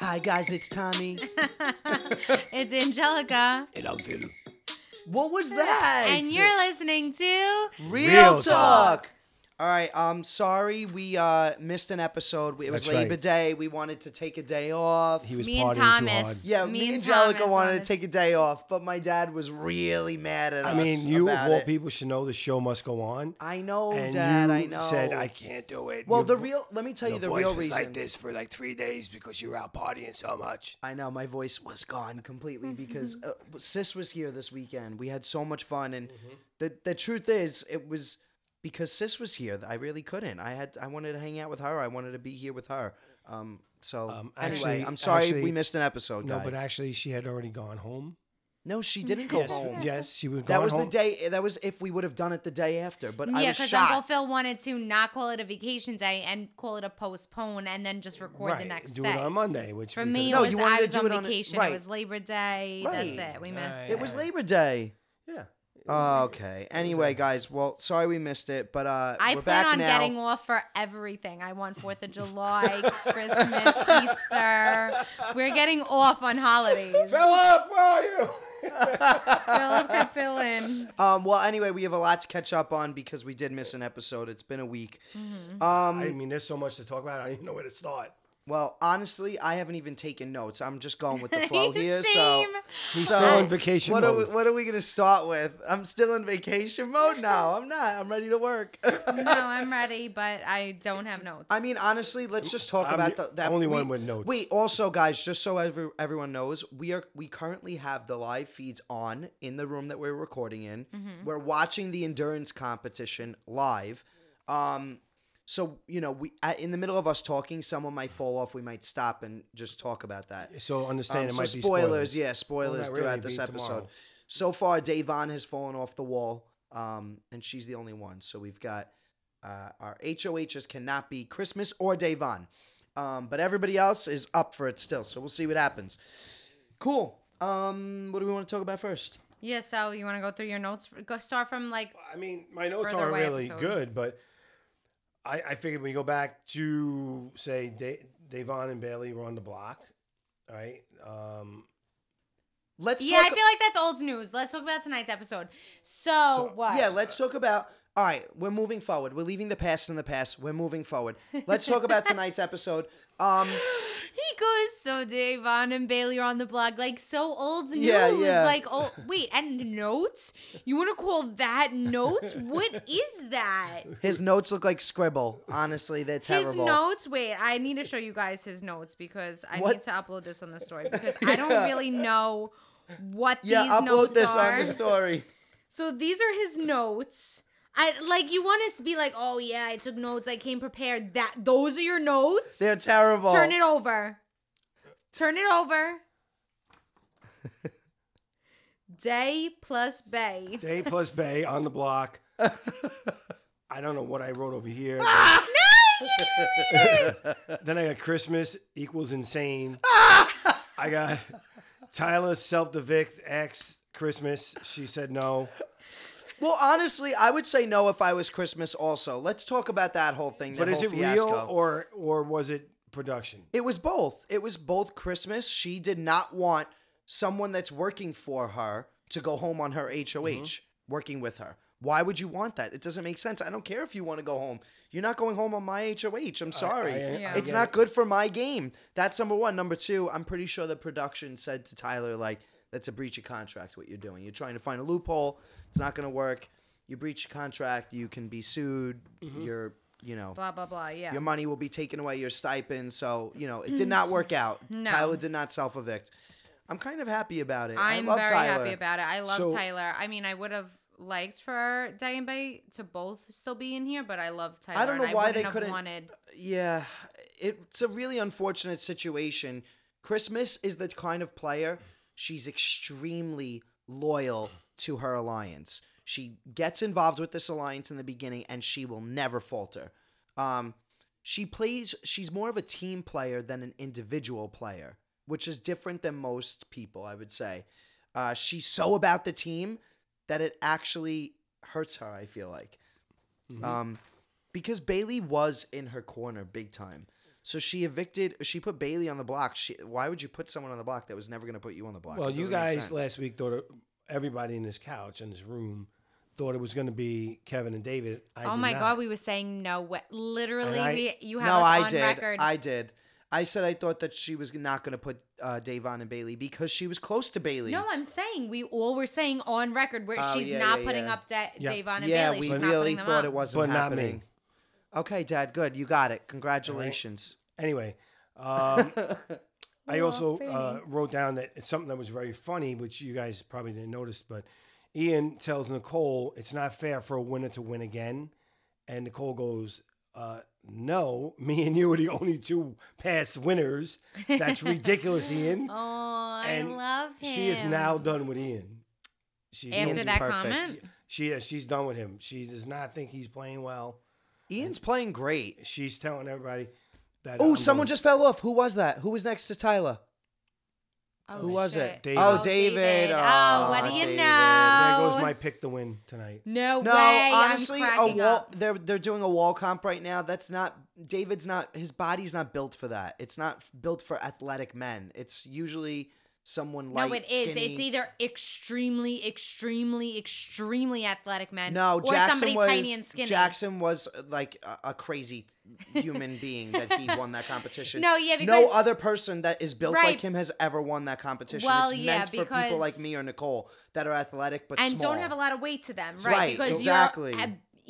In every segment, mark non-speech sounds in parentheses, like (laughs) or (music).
Hi guys, it's Tommy. (laughs) it's Angelica. And I'm Phil. What was that? And you're listening to Real, Real talk. Talk. All right. Um, sorry we uh missed an episode. It was That's Labor right. Day. We wanted to take a day off. He was Me and partying too Thomas. hard. yeah, me me, and and Angelica Thomas wanted wanted- to take a day off, but my dad was really mad at us. I us. mean, you of about all it. people should know the show must go on. I know, and Dad. you I know. said I can't do it. Well, Your the vo- real. Let me tell you your the voice real was reason. like this for like three days because you were out partying so much. I know my voice was gone completely because uh, Sis was here this weekend. We had so much fun, and Mm-hmm. the the truth is, it was because Sis was here. I really couldn't. I had I wanted to hang out with her. I wanted to be here with her. Um. So Um, anyway, I'm sorry actually- we missed an episode, No, guys. but actually, she had already gone home. no, she didn't go yes, home. yes, she was. That gone was the day. That was if we would have done it the day after. But I yeah, was because shocked. Uncle Phil wanted to not call it a vacation day and call it a postpone, and then just record right. the next do day. it on Monday, which For me, could've it No, was you wanted I to was do on it on- vacation. right. It was Labor Day. Right. That's it. We missed Right. it. it was Labor Day. Yeah. Oh, okay. Anyway, guys. Well, sorry we missed it, but uh, I we're plan back on now. getting off for everything. I want Fourth of July, (laughs) Christmas, Easter. We're getting off on holidays. Philip, where are you? (laughs) Philip could fill in. Um, well, anyway, we have a lot to catch up on because we did miss an episode. It's been a week. Mm-hmm. Um, I mean, there's so much to talk about. I don't even know where to start. Well, honestly, I haven't even taken notes. I'm just going with the (laughs) flow here. So, He's so still in vacation what are we, mode. what are we gonna start with? I'm still in vacation mode. now. I'm not. I'm ready to work. No, (laughs) I'm ready, but I don't have notes. I mean, honestly, let's just talk I'm about the the, that. only we- one with notes. Wait, also, guys, just so every, everyone knows, we are we currently have the live feeds on in the room that we're recording in. Mm-hmm. We're watching the endurance competition live. Um, so you know, we at, in the middle of us talking, someone might fall off. We might stop and just talk about that. So understand Um, it so might be spoilers, spoilers. yeah, spoilers not really, throughout it'd this episode. tomorrow. So far, Davon has fallen off the wall, um, and she's the only one. So we've got uh, our HOHs cannot be Christmas or Davon, um, but everybody else is up for it still. So we'll see what happens. Cool. Um, what do we want to talk about first? yeah. So you want to go through your notes? Go start from like. I mean, my notes aren't really episode. good, but I, I figured we go back to say Da- Davon and Bailey were on the block, all right? Um, Let's Yeah, I talk. feel like that's old news. Let's talk about tonight's episode. So, So- what? yeah, let's talk about. All right, we're moving forward. We're leaving the past in the past. We're moving forward. Let's talk about (laughs) tonight's episode. Um, He goes, so Davon and Bailey are on the blog, like so old news. Yeah, yeah. Like, oh wait, and notes? You want to call that notes? what (laughs) is that? his notes look like scribble. Honestly, they're terrible. His notes. Wait, I need to show you guys his notes because I What? need to upload this on the story (laughs) because I don't really know what Yeah, these upload notes this on the story. So these are his notes. I like you want us to be like, oh yeah, I took notes. I came prepared. That those are your notes. They're terrible. Turn it over. Turn it over. (laughs) Day plus bay. Day plus (laughs) Bay on the block. I don't know what I wrote over here. (laughs) no, you didn't read it. then I got Christmas equals insane. I got Tyler self evict X Christmas. She said no. Well, honestly, I would say no if I was Christmas. Also, let's talk about that whole thing. But that is whole it fiasco. real or or was it production? It was both. It was both Christmas. She did not want someone that's working for her to go home on her HOH, Mm-hmm. working with her. Why would you want that? It doesn't make sense. I don't care if you want to go home. You're not going home on my HOH. I'm sorry. I- I Yeah. it's not good for my game. That's number one. Number two, I'm pretty sure the production said to Tyler, like, that's a breach of contract, what you're doing. You're trying to find a loophole. It's not going to work. You breach a contract. You can be sued. Mm-hmm. You're, you know, Blah blah blah. Yeah. your money will be taken away, your stipend. So, you know, it did (laughs) not work out. No. Tyler did not self evict. I'm kind of happy about it. I'm I love very Tyler. happy about it. I love So- Tyler. I mean, I would have liked for diane Bay to both still be in here, but I love Tyler. I don't know and why I they couldn't- wanted. Yeah, it's a really unfortunate situation. Christmas is the kind of player she's extremely loyal to her alliance. She gets involved with this alliance in the beginning and she will never falter. Um, she plays, she's more of a team player than an individual player, which is different than most people, I would say. Uh, she's so about the team that it actually hurts her, I feel like. Um, because Bailey was in her corner big time. So she evicted. She put Bailey on the block. She, why would you put someone on the block that was never going to put you on the block? Well, you guys last week thought it, everybody in this couch in this room thought it was going to be Kevin and David. I oh did my not. god, we were saying no way. Literally, I- we you have no, us I on did. record. I did. I said I thought that she was not going to put uh, Davon and Bailey because she was close to Bailey. no, I'm saying we all were saying on record where Oh, she's yeah, not yeah, putting yeah. up Da- Yeah. Davon and Bailey. yeah, we She's really putting thought up. it wasn't But not me. happening. Okay, Dad. Good. You got it. Congratulations. Anyway, um, (laughs) I also uh, wrote down that it's something that was very funny, which you guys probably didn't notice, but Ian tells Nicole it's not fair for a winner to win again. And Nicole goes, uh, No, (laughs) me and you are the only two past winners. That's ridiculous, (laughs) Ian. Oh, I love him. She is now done with Ian. She's After Ian's that perfect. comment, She is. She's done with him. She does not think he's playing well. Ian's playing great. She's telling everybody that. Oh, I'm um, someone going- just fell off. Who was that? Who was next to Tyler? oh, Who was it? David. Oh, David. Oh, Oh, what do you David. know? There goes my pick to win tonight. No, No, way. honestly, I'm a cracking wall. up. They're they're doing a wall comp right now. That's not David's not his body's not built for that. It's not f- built for athletic men. It's usually someone light. No, it is. skinny. It's either extremely, extremely, extremely athletic men, No, or Jackson somebody was tiny and skinny. Jackson was uh, like a, a crazy human being that he won that competition. (laughs) No, yeah, because, no other person that is built Right. like him has ever won that competition. Well, it's yeah, meant for people like me or Nicole that are athletic but and small. don't have a lot of weight to them, right? Right, because exactly. you're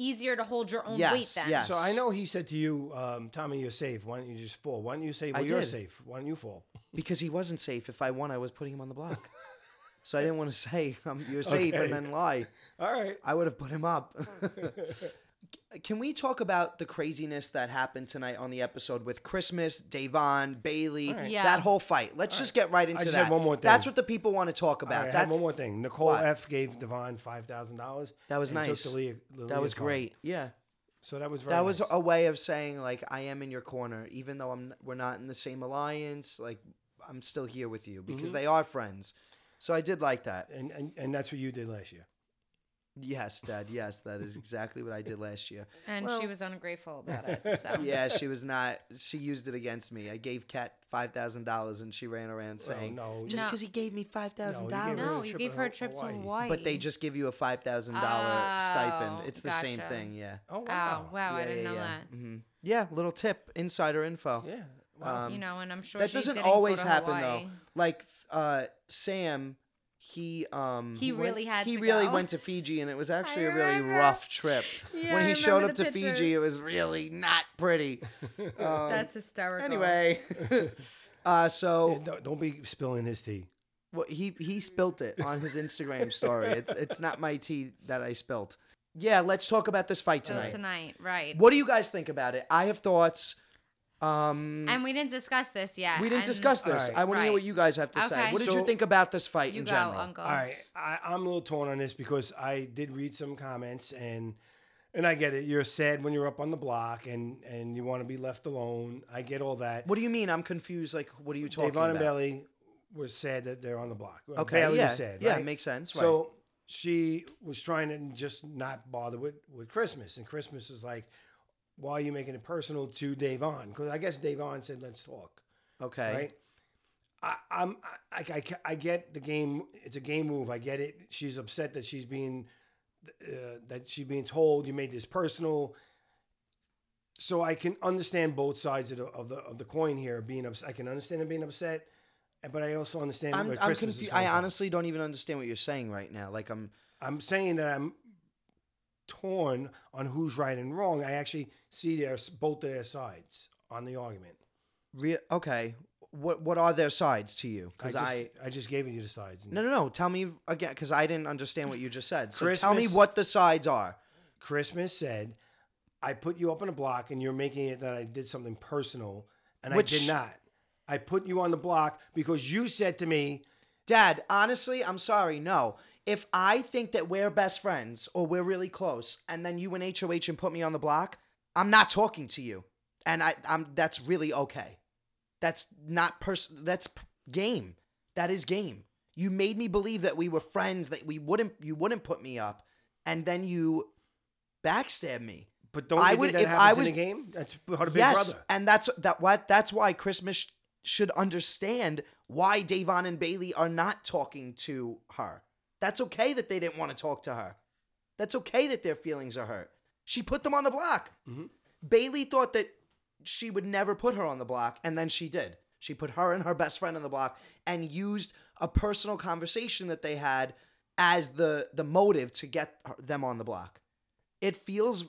easier to hold your own Yes, weight then. yes. So I know he said to you, um, Tommy, you're safe. Why don't you just fall? Why don't you say, well, I you're did. safe? Why don't you fall? because he wasn't safe. If I won, I was putting him on the block. so I didn't want to (laughs) say um, you're safe Okay. and then lie. All right. I would have put him up. (laughs) Can we talk about the craziness that happened tonight on the episode with Christmas, Davon, Bailey, right. Yeah. that whole fight? Let's just get right into just that. have one more thing. That's what the people want to talk about. right, I have That's one more thing. Nicole What? F gave Devon five thousand dollars. That was nice. that was great. Yeah. So that was very That was nice. a way of saying like I am in your corner, even though I'm we're not in the same alliance. Like I'm still here with you because Mm-hmm. they are friends. So I did like that. and, and and that's what you did last year. Yes, Dad. Yes, that is (laughs) exactly what I did last year. And Well- she was ungrateful about it. So (laughs) Yeah, she was not. She used it against me. I gave Kat five thousand dollars, and she ran around saying, no, "Just No. because he gave me five thousand No, you gave her dollars." no, a you gave her a trip to Hawaii. Hawaii. But they just give you a five thousand dollar Oh, stipend. It's the same thing. Yeah. Oh Oh wow. wow, I didn't yeah, know yeah. that. hmm Yeah, little tip, insider info. Yeah. Wow. Um, you know, and I'm sure that she doesn't didn't go always to happen Hawaii. though. Like uh, Sam, he um He went- really had he to really go. went to Fiji, and it was actually a really remember. rough trip. Yeah, when I he showed up the to Fiji, it was really not pretty. Um, (laughs) That's hysterical. anyway. (laughs) uh, so Yeah, don't, don't be spilling his tea. Well, he he spilt it on his Instagram story. It's (laughs) it's not my tea that I spilt. Yeah, let's talk about this fight so tonight. tonight, right? What do you guys think about it? I have thoughts. Um, And we didn't discuss this yet. we didn't and discuss this. Alright. I want to hear what you guys have to say. Okay. What did you think about this fight You in go, general? Uncle. All right, I, I'm a little torn on this because I did read some comments and and I get it. You're sad when you're up on the block and and you want to be left alone. I get all that. What do you mean? I'm confused. Like, what are you talking Davon about? and Bailey were sad that they're on the block. Okay, Bailey yeah, was sad. yeah, right? makes sense. Right. So she was trying to just not bother with, with Christmas, and Christmas is like, why are you making it personal to Davon? Because I guess Davon said, "Let's talk." okay. Right? I, I'm I, I, I get the game. It's a game move. I get it. She's upset that she's being uh, that she's being told you made this personal. So I can understand both sides of the of the, of the coin here. Being upset, I can understand them being upset, but I also understand I'm, I'm confused. I honestly don't even understand what you're saying right now. Like, I'm. I'm saying that I'm torn on who's right and wrong. I actually see their both of their sides on the argument. Re- okay. What What are their sides to you? Because just, I, I just gave you the sides. No, no, no. Tell me again, because I didn't understand what you just said. So tell me what the sides are. Christmas said, I put you up on a block and you're making it that I did something personal, and Which- I did not. I put you on the block because you said to me, Dad, honestly, I'm sorry. No. If I think that we're best friends or we're really close, and then you and HOH and put me on the block, I'm not talking to you, and I, I'm that's really okay. That's not person. That's p- game. That is game. You made me believe that we were friends, that we wouldn't, you wouldn't put me up, and then you backstab me. But don't I would- if I was- in a game? That's part of Big yes, Brother. and that's that. What that's why Christmas sh- should understand why Davon and Bailey are not talking to her. That's okay that they didn't want to talk to her. That's okay that their feelings are hurt. She put them on the block. Mhm. Bailey thought that she would never put her on the block, and then she did. She put her and her best friend on the block and used a personal conversation that they had as the the motive to get them on the block. It feels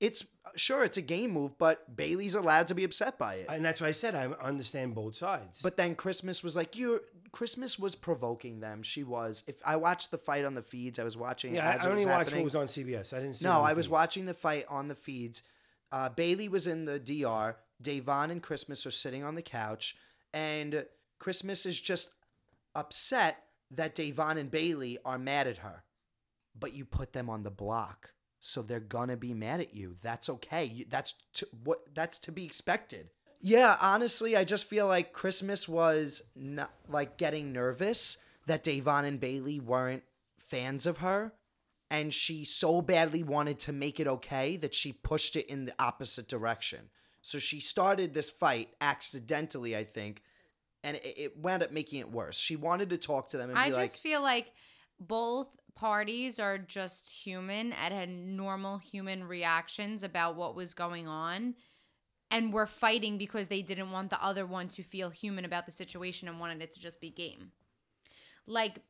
it's sure it's a game move, but Bailey's allowed to be upset by it. And that's why I said I understand both sides. But then Christmas was like, you. Christmas was provoking them. She was. If I watched the fight on the feeds, I was watching. yeah, I it only watched happening. what was on CBS. I didn't see. it No, I was watching the fight on the feeds. Uh, Bailey was in the DR. Davon and Christmas are sitting on the couch, and Christmas is just upset that Davon and Bailey are mad at her. But you put them on the block, so they're gonna be mad at you. That's okay. You- That's to, what. That's to be expected. Yeah, honestly, I just feel like Christmas was not like getting nervous that Davon and Bailey weren't fans of her and she so badly wanted to make it okay that she pushed it in the opposite direction. So she started this fight accidentally, I think, and it, it wound up making it worse. She wanted to talk to them and I be just like, feel like both parties are just human and had normal human reactions about what was going on and were fighting because they didn't want the other one to feel human about the situation and wanted it to just be game. Like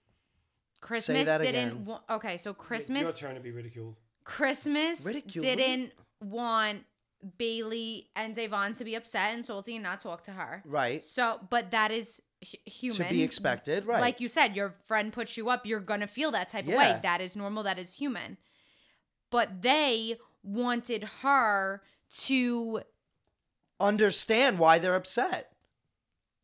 Christmas that didn't again. wa- okay, so Your Christmas trying to be ridiculed. Christmas Ridicule, what do you- didn't want Bailey and Devon to be upset and salty and not talk to her. right, So, but that is hu- human. to be expected, right. Like you said, your friend puts you up, you're going to feel that type of Yeah. way. That is normal, that is human. But they wanted her to understand why they're upset.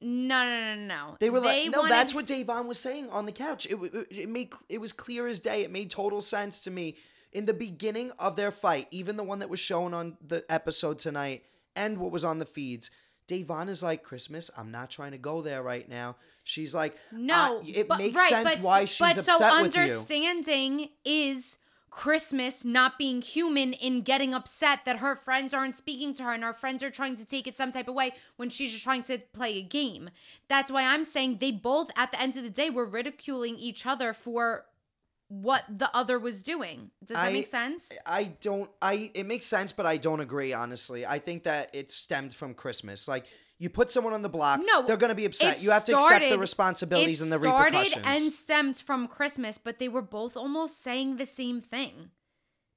no no no no. They were like, no, wanted- that's what Davon was saying on the couch. It, it, it made it was clear as day. It made total sense to me in the beginning of their fight, even the one that was shown on the episode tonight, and what was on the feeds. Davon is like, Christmas, I'm not trying to go there right now. She's like, No, it but- makes right, sense but, why she's but upset so with you. But so understanding is Christmas not being human in getting upset that her friends aren't speaking to her and her friends are trying to take it some type of way when she's just trying to play a game. That's why I'm saying they both, at the end of the day, were ridiculing each other for what the other was doing. Does that I- make sense? I don't. I it makes sense, but I don't agree. Honestly, I think that it stemmed from Christmas. Like you put someone on the block, No, they're going to be upset. You have to accept the responsibilities and the started repercussions. and stemmed from Christmas, but they were both almost saying the same thing.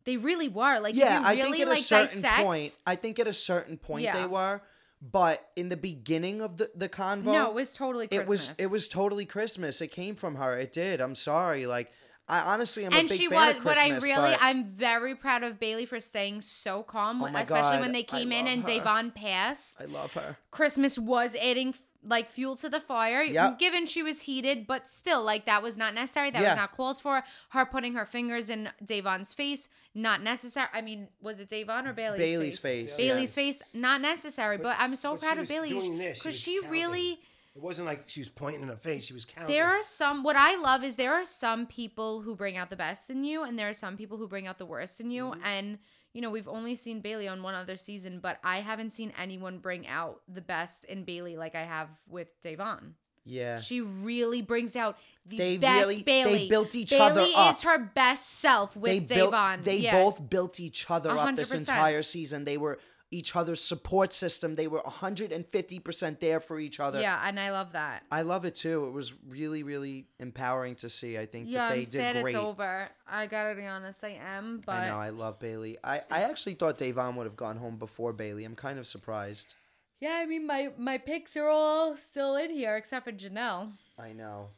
They really were. Like, yeah, if I really think at like a certain dissect, point, I think at a certain point Yeah. they were, but in the beginning of the the convo, no, it was totally Christmas. it was it was totally Christmas. It came from her. It did. I'm sorry. Like I honestly am a and big she fan was of what Christmas. I really but I'm very proud of Bailey for staying so calm, Oh my especially God, when they came in and her. Davon passed. I love her. Christmas was adding like fuel to the fire. Yep. Given she was heated, but still, like that was not necessary. That Yeah. was not called for. Her putting her fingers in Davon's face, not necessary. I mean, was it Davon or Bailey's, Bailey's face. Bailey's face, not necessary. But, I'm so but she proud of Bailey doing this, she because she, counting. really. It wasn't like she was pointing in her face. She was counting. There are some. What I love is there are some people who bring out the best in you, and there are some people who bring out the worst in you. Mm-hmm. And you know, we've only seen Bailey on one other season, but I haven't seen anyone bring out the best in Bailey like I have with Davon. Yeah. She really brings out the They best really- they built each Bailey other up. Bailey is her best self with they Davon. built they Yeah. both built each other A up this entire season. They were each other's support system. They were 150% there for each other. Yeah, and I love that. I love it too. It was really, really empowering to see. I think Yeah, that they I'm did sad great. it's over. I gotta be honest, I am, but I know. I love Bailey. I, I actually thought Davon would have gone home before Bailey. I'm kind of surprised. yeah, I mean my my picks are all still in here except for Janelle. I know.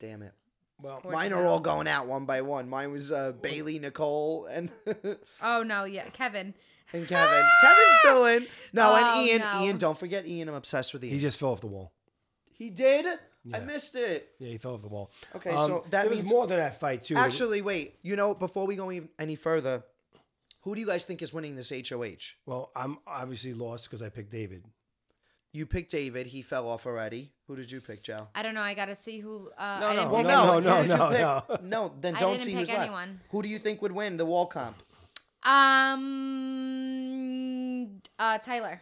Damn it. well, Poor Mine are all going out one by one. Mine was uh, Bailey, Nicole, and (laughs) Oh no, yeah, Kevin. And Kevin. Kevin's still in. No, Oh, and Ian. no. Ian, don't forget Ian. I'm obsessed with Ian. he just fell off the wall. he did. I Yeah. missed it. Yeah, he fell off the wall. Okay, Um, so that there means was more than that fight too. Actually, wait. You know, before we go even any further, who do you guys think is winning this HOH? well, I'm obviously lost because I picked David. You picked David. He fell off already. Who did you pick, Joe? I don't know. I gotta see who. Uh, No, I didn't no, Well, pick no, no, anyone. no, who did you no, pick? no. No, then I don't didn't see pick who's left. anyone. Who do you think would win the wall comp? Um, uh, Tyler.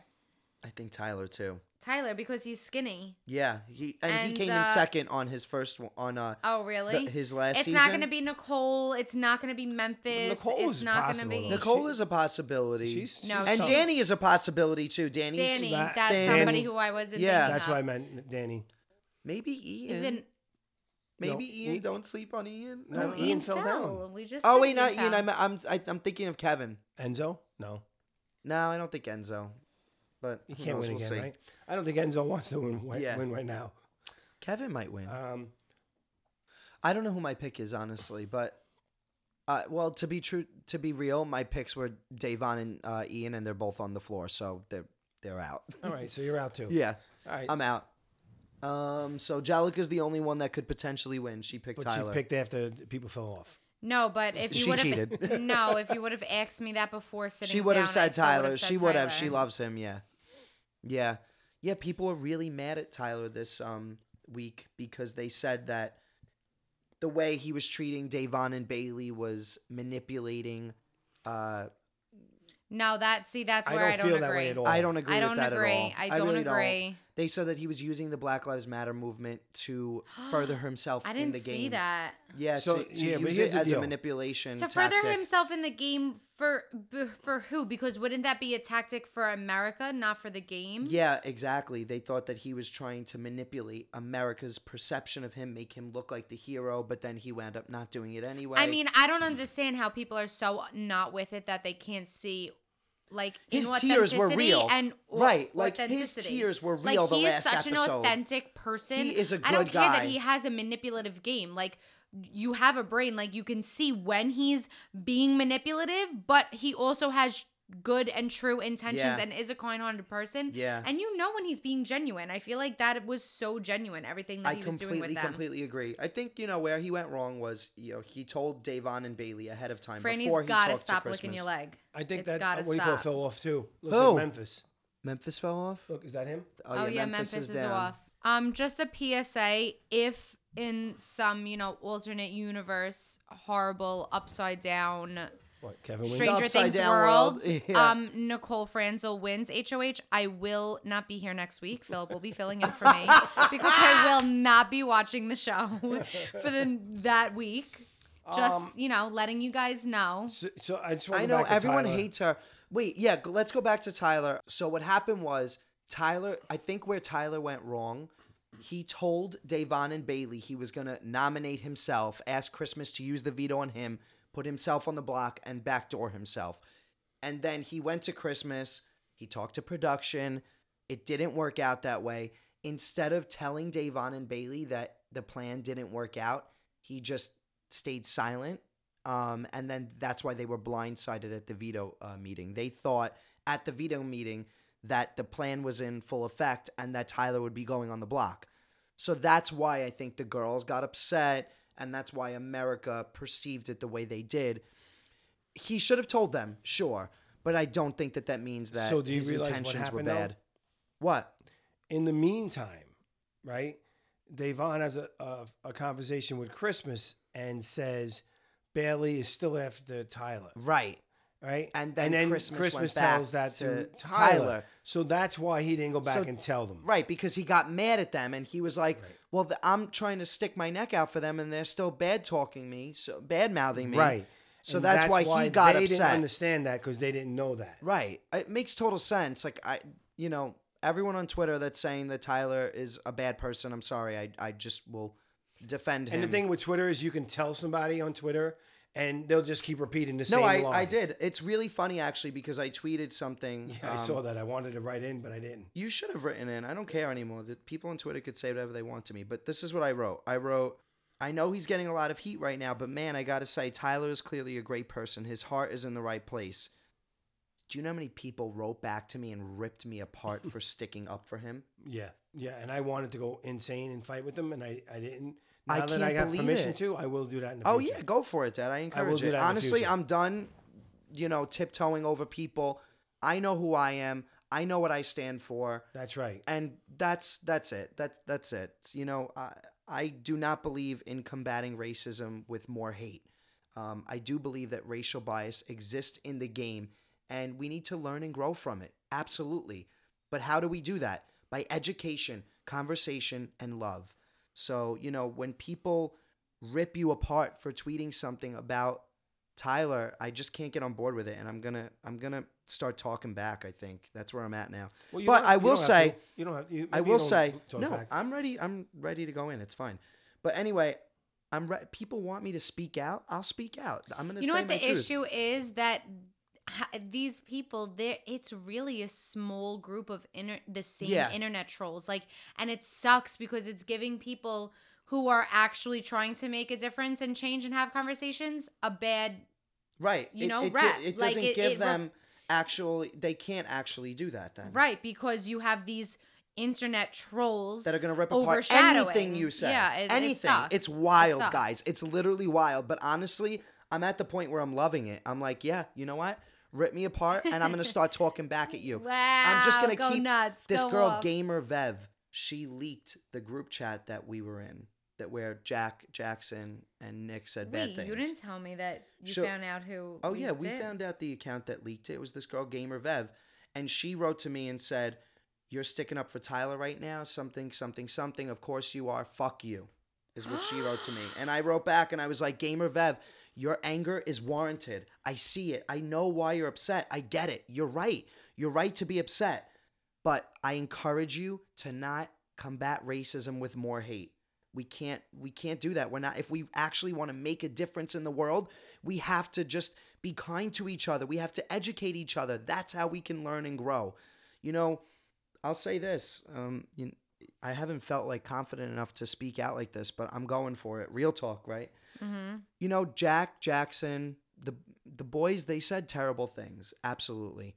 I think Tyler too. Tyler because he's skinny. Yeah, he and, he came uh, in second on his first one on uh Oh, really? the, his last it's season. not going to be Nicole. It's not going to be Memphis. Nicole it's is not going to be though. Nicole She- is a possibility. She's, No, and tough. Danny is a possibility too. Danny's Danny. that That's thin. somebody who I wasn't Yeah. That's of. why I meant Danny. maybe Ian. Even maybe No, Ian. Ian- Don't sleep on Ian. No, I don't. Ian fell down. We just Oh wait, not Ian. fell. I'm I'm I, I'm thinking of Kevin. Enzo? No. No, I don't think Enzo. But He can't knows? win We'll again, see. right? I don't think Enzo wants to win, win, Yeah. win right now. Kevin might win. Um, I don't know who my pick is honestly, but uh, well, to be true, to be real, my picks were Davon and uh, Ian, and they're both on the floor, so they're they're out. all right, so you're out too. (laughs) yeah, All right. I'm out. Um, so Jellica's the only one that could potentially win. She picked But Tyler. she picked after people fell off. No, but if you She would have cheated. (laughs) no, if you would have asked me that before sitting she would have down, I said still would've Tyler. said She would have. She Tyler. loves him. Yeah, yeah, yeah. People are really mad at Tyler this um week because they said that the way he was treating Davon and Bailey was manipulating. Uh, No, that see that's I where I don't don't, feel agree. that way at all. I don't agree I don't that agree. at all. I don't really agree. They said that he was using the Black Lives Matter movement to further (gasps) himself I in didn't the see game. that. Yeah, So, to, to yeah, but use here's it the as a manipulation To further tactic. himself in the game for b- for who? Because wouldn't that be a tactic for America, not for the game? Yeah, exactly. They thought that he was trying to manipulate America's perception of him, make him look like the hero, but then he wound up not doing it anyway. I mean, I don't understand how people are so not with it that they can't see like His tears were real. and Right, like, his tears were Like real the he is such episode. an authentic person. He is a I don't good care that guy. he has a manipulative game. Like you have a brain, like you can see when he's being manipulative, but he also has good and true intentions Yeah. and is a kind-hearted person. Yeah. And you know when he's being genuine. I feel like that was so genuine. Everything that I he was doing with them. I completely agree. I think you know where he went wrong was you know he told Davon and Bailey ahead of time Franny's before he was born. Franny's gotta talked stop to licking your leg. I think It's that gotta what do you call it, fell off too. Looks Who? like Memphis. Memphis fell off. Look, is that him? Oh, yeah, Memphis, is, down. off. Um, just a PSA: if in some you know alternate universe, horrible upside down What Kevin Wing? Stranger Upside Things world, world, (laughs) yeah. um, Nicole Franzel wins HOH. I will not be here next week. Philip will be filling in for me (laughs) because I will not be watching the show (laughs) for the that week. Just Um, you know, letting you guys know. So, so I just want I to go know back everyone Tyler. hates her. Wait, yeah, let's go back to Tyler. So what happened was Tyler. I think where Tyler went wrong. He told Davon and Bailey he was gonna nominate himself, ask Christmas to use the veto on him, put himself on the block, and backdoor himself. And then he went to Christmas. He talked to production. It didn't work out that way. Instead of telling Davon and Bailey that the plan didn't work out, he just stayed silent. Um, and then that's why they were blindsided at the veto uh, meeting. They thought at the veto meeting that the plan was in full effect and that Tyler would be going on the block. So that's why I think the girls got upset, and that's why America perceived it the way they did. He should have told them, sure, but I don't think that that means that So do you his realize what intentions were happened, though? bad. What? In the meantime, right? Davon has a, a a conversation with Christmas and says Bailey is still after Tyler, Right. Right? And then Christmas went tells that to, to Tyler. Tyler. So that's why he didn't go back So- and tell them. Right, because he got mad at them and he was like, Right. "Well, th- I'm trying to stick my neck out for them, and they're still bad talking me, so bad mouthing me." Right. So And that's, why, he got they upset. didn't understand that because they didn't know that. Right. It makes total sense. Like I, you know, everyone on Twitter that's saying that Tyler is a bad person. I'm sorry. I, I just will defend him. And the thing with Twitter is you can tell somebody on Twitter and they'll just keep repeating the no, same I, line. I did. It's really funny actually because I tweeted something. Yeah, I um, saw that. I wanted to write in, but I didn't. You should have written in. I don't care anymore. The people on Twitter could say whatever they want to me. But this is what I wrote. I wrote, I know he's getting a lot of heat right now, but man, I gotta say, Tyler is clearly a great person. His heart is in the right place. Do you know how many people wrote back to me and ripped me apart (laughs) for sticking up for him? Yeah, yeah. And I wanted to go insane and fight with them, and I, I didn't. Now I can't I got believe permission it. to, I will do that in the Oh future. yeah, go for it, Dad. I encourage do it. that in the Honestly, future. I'm done. You know, tiptoeing over people. I know who I am. I know what I stand for, That's right. and that's that's it. That's that's it. You know, I I do not believe in combating racism with more hate. Um, I do believe that racial bias exists in the game, and we need to learn and grow from it. Absolutely. But how do we do that? By education, conversation, and love. So, you know, when people rip you apart for tweeting something about Tyler, I just can't get on board with it, and I'm gonna I'm gonna start talking back. I think that's where I'm at now. Well, but I will say, you don't have. You, I maybe you will say, no, back. I'm ready. I'm ready to go in. It's fine. But anyway, I'm re- people want me to speak out. I'll speak out. I'm gonna you know say what my the truth. issue is that ha- these people there it's really a small group of inter- the same Yeah. internet trolls like and it sucks because it's giving people who are actually trying to make a difference and change and have conversations a bad right? you it, know, it, rep. it Like, doesn't it- give it ref- them actually. They can't actually do that then. right because you have these internet trolls that are going to rip apart anything you say. Yeah, it- it anything. sucks. It's It wild, sucks. guys. It's literally wild. But honestly, I'm at the point where I'm loving it. I'm like, yeah, you know what? Rip me apart, and I'm to (laughs) start talking back at you. I'm just Wow, to go keep nuts, this go girl, off. Gamer Vev. She leaked the group chat that we were in, that where Jack Jackson and Nick said bad Wait, things. you didn't tell me that you So- found out who. Oh yeah, we it. found out the account that leaked it. It was this girl Gamer Vev, and she wrote to me and said, "You're sticking up for Tyler right now. Something, something, something. Of course you are. Fuck you." Is what she wrote to me, and I wrote back and I was like, "Gamer Vev, your anger is warranted. I see it. I know why you're upset. I get it. You're right. You're right to be upset, but I encourage you to not combat racism with more hate." we can't we can't do that we're not if we actually want to make a difference in the world we have to just be kind to each other we have to educate each other that's how we can learn and grow you know i'll say this um you, i haven't felt like confident enough to speak out like this but i'm going for it real talk right Mm-hmm. you know jack jackson the the boys they said terrible things absolutely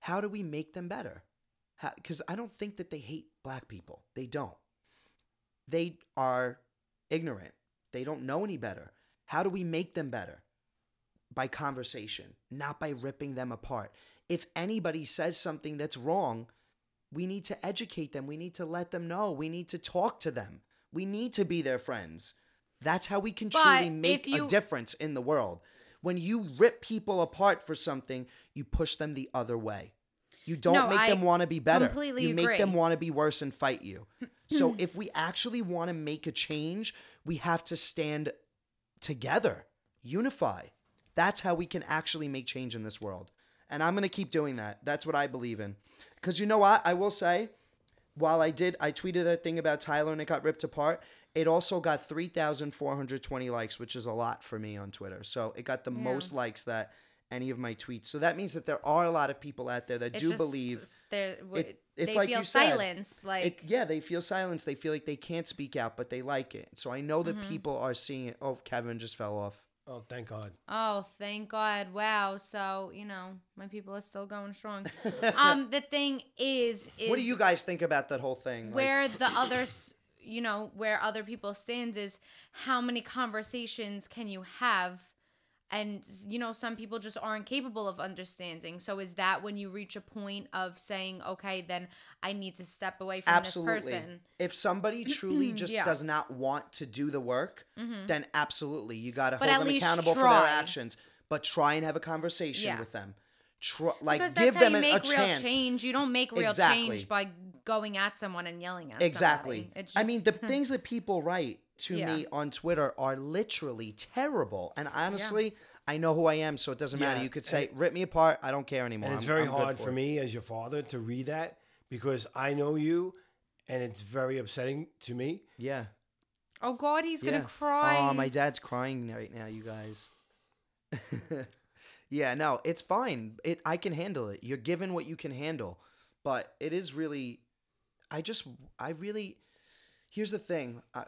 how do we make them better because i don't think that they hate black people they don't they are ignorant. They don't know any better. How do we make them better? By conversation, not by ripping them apart. If anybody says something that's wrong, we need to educate them. We need to let them know. We need to talk to them. We need to be their friends. That's how we can truly make a difference in the world. When you rip people apart for something, you push them the other way. You don't No, make I them want to be better. completely you make them want to be worse and fight you. (laughs) So if we actually want to make a change, we have to stand together, unify. That's how we can actually make change in this world. And I'm going to keep doing that. That's what I believe in. Cuz you know what? I will say while I did I tweeted a thing about Tyler and it got ripped apart, it also got 3,420 likes, which is a lot for me on Twitter. So it got the Yeah. most likes that any of my tweets. So that means that there are a lot of people out there that It's do just believe s- they're, It- it's they like feel you silenced. Like it, yeah, they feel silence. They feel like they can't speak out, but they like it. So I know that Mm-hmm. people are seeing it. Oh, Kevin just fell off. Oh, thank God. Oh, thank God. Wow. So, you know, my people are still going strong. (laughs) um, the thing is, is what do you guys think about that whole thing? Like, where the others, you know, where other people stands is how many conversations can you have? And, you know, some people just aren't capable of understanding. So is that when you reach a point of saying, okay, then I need to step away from absolutely. this person? Absolutely. If somebody (clears throat) truly just Yeah. does not want to do the work, mm-hmm. then absolutely you got to hold them accountable for their actions. But try and have a conversation Yeah. with them. Try, like because give them you make a real chance. change. You don't make real Exactly. change by going at someone and yelling at them. Exactly. somebody. It's I mean, the (laughs) things that people write to Yeah. me on Twitter are literally terrible. And honestly, I know who I am, so it doesn't matter. You could say, rip me apart. I don't care anymore. And it's I'm- very I'm hard for it. me as your father to read that because I know you, and it's very upsetting to me. Yeah. oh God, he's yeah. gonna cry. Oh, my dad's crying right now, you guys. (laughs) yeah, no, it's fine. It I can handle it. You're given what you can handle. But it is really I just I really Here's the thing. I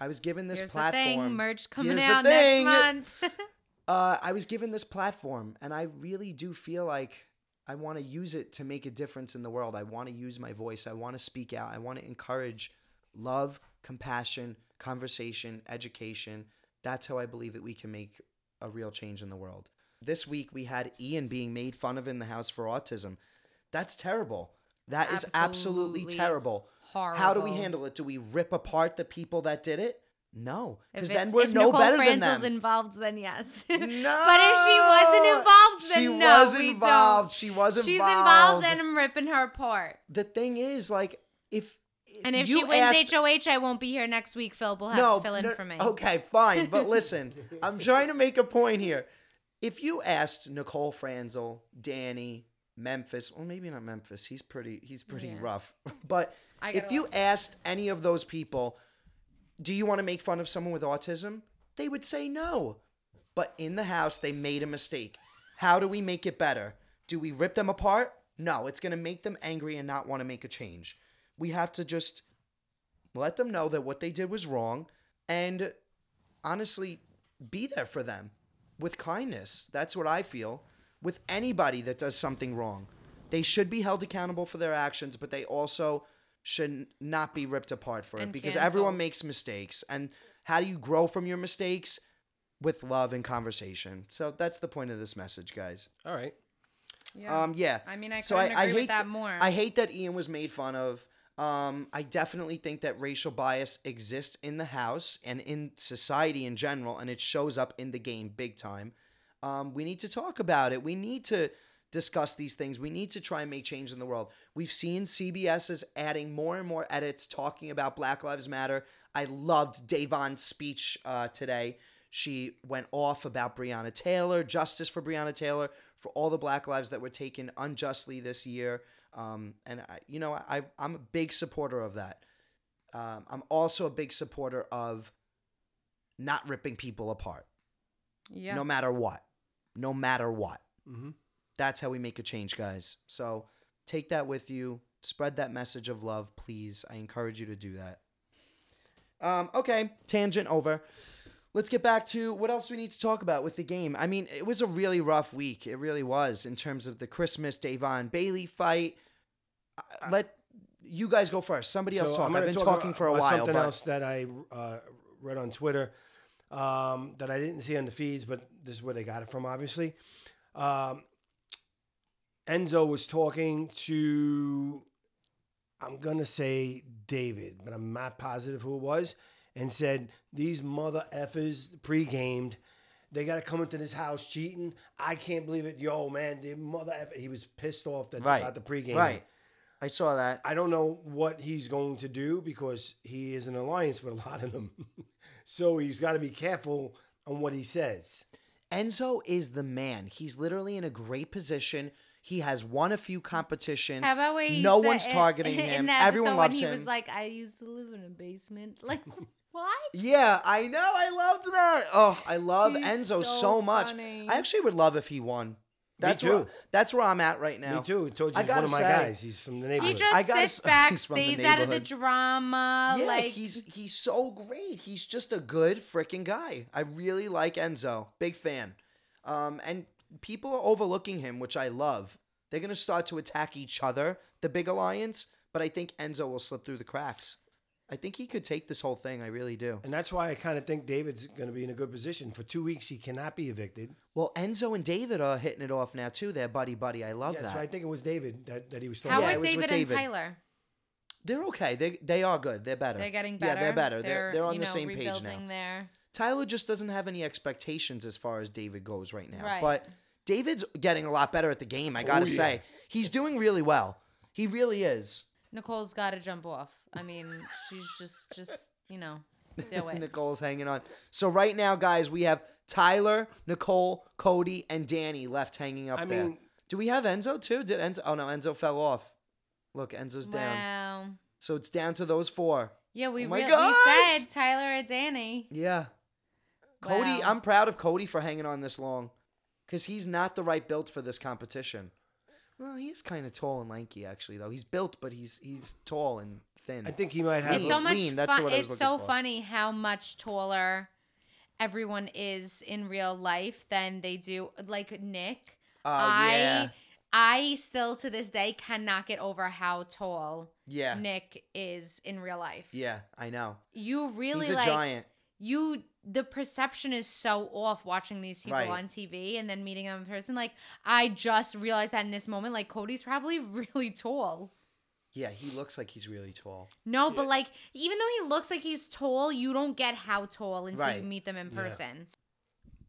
I was given this Here's platform. the thing, merch coming Here's out next month. (laughs) Uh, I was given this platform, and I really do feel like I want to use it to make a difference in the world. I want to use my voice. I want to speak out. I want to encourage love, compassion, conversation, education. That's how I believe that we can make a real change in the world. This week, we had Ian being made fun of in the house for autism. That's terrible. That is absolutely Absolutely terrible. How do we handle it? Do we rip apart the people that did it? No, because then we're no Nicole better Franzel's than them. involved, then yes. no, (laughs) but if she wasn't involved, then she no, was we involved. don't. She was involved. She's involved, and I'm ripping her apart. the thing is, like, if, And if you she wins asked, HOH, I won't be here next week. Phil will have no, to fill in no, for me. Okay, fine, but (laughs) listen, I'm trying to make a point here. If you asked Nicole Franzel, Danny, Memphis, well, maybe not Memphis. He's pretty. He's pretty Yeah. rough. (laughs) But if you asked any of those people, do you want to make fun of someone with autism? They would say no. But in the house, they made a mistake. How do we make it better? Do we rip them apart? No, it's going to make them angry and not want to make a change. We have to just let them know that what they did was wrong and honestly be there for them with kindness. That's what I feel with anybody that does something wrong. They should be held accountable for their actions, but they also should not be ripped apart for it And because everyone makes mistakes. And how do you grow from your mistakes? With love and conversation. So that's the point of this message, guys. All right. Yeah. Um, yeah. I mean, I So couldn't agree hate with that more. I hate that Ian was made fun of. Um, I definitely think that racial bias exists in the house and in society in general, and it shows up in the game big time. Um, we need to talk about it. We need to discuss these things. We need to try and make change in the world. We've seen CBS is adding more and more edits talking about Black Lives Matter. I loved Davon's speech uh, today. She went off about Breonna Taylor, justice for Breonna Taylor, for all the Black lives that were taken unjustly this year. Um, and I, you know, I, I'm a big supporter of that. Um, I'm also a big supporter of not ripping people apart, yeah. no matter what, no matter what. Mm-hmm. That's how we make a change, guys. So take that with you. Spread that message of love, please. I encourage you to do that. Um, okay, tangent over. Let's get back to what else we need to talk about with the game. I mean, it was a really rough week. It really was in terms of the Christmas Davon Bailey fight. Uh, Let you guys go first. Somebody else So talk. I've been talk talking for a while, Something but else that I uh, read on Twitter um, that I didn't see on the feeds, but this is where they got it from, obviously. Um, Enzo was talking to, I'm gonna say David, but I'm not positive who it was, and said these mother effers pre-gamed. They got to come into this house cheating. I can't believe it. Yo, man, the mother effer. He was pissed off that right, about the pregame. right. I saw that. I don't know what he's going to do because he is an alliance with a lot of them. (laughs) so he's got to be careful on what he says. Enzo is the man. He's literally in a great position. He has won a few competitions. How about where no said- one's targeting (laughs) in, him. In that Everyone loves when he him. was like, "I used to live in a basement." (laughs) Like, what? yeah, I know. I loved that. Oh, I love He's Enzo so, so much. funny. I actually would love if he won. That's too. Where, that's where I'm at right now. Me too. I told you I he's one of my say- guys. He's from the neighborhood. He just I gotta sits back, he's from the stays out of the drama. Yeah, like he's he's so great. He's just a good freaking guy. I really like Enzo. Big fan. Um, and people are overlooking him, which I love. They're gonna start to attack each other, the big alliance. But I think Enzo will slip through the cracks. I think he could take this whole thing. I really do. and that's why I kind of think David's going to be in a good position. For two weeks, he cannot be evicted. Well, Enzo and David are hitting it off now too. They're buddy buddy. I love Yeah, that. so I think it was David that, that he was how talking Yeah, are it was David and Tyler? They're okay. They they are good. They're better. They're getting better. Yeah, they're better. They're they're on you the know, same page now. rebuilding Their Tyler just doesn't have any expectations as far as David goes right now. Right. But David's getting a lot better at the game, I gotta Oh, yeah. say. He's doing really well. He really is. Nicole's got to jump off. I mean, she's just just you know do (laughs) it. Nicole's hanging on. So right now, guys, we have Tyler, Nicole, Cody, and Danny left hanging up I there. mean- Do we have Enzo too? Did Enzo? Oh no, Enzo fell off. Look, Enzo's down. Wow. So it's down to those four. Yeah, we Oh my we said Tyler or Danny. Yeah. Cody, Wow. I'm proud of Cody for hanging on this long. Because he's not the right build for this competition. Well, he is kind of tall and lanky, actually, though. He's built, but he's he's tall and thin. I think he might have. It's a- so much lean, that's fun. what I was It's looking so for. funny how much taller everyone is in real life than they do. Like Nick, Oh, I yeah. I still to this day cannot get over how tall Yeah. Nick is in real life. Yeah, I know. You really he's a like giant. you the perception is so off watching these people Right. on TV and then meeting them in person. Like I just realized that in this moment, like Cody's probably (laughs) really tall. Yeah, he looks like he's really tall. No, but like even though he looks like he's tall, you don't get how tall until Right. you meet them in Yeah. person.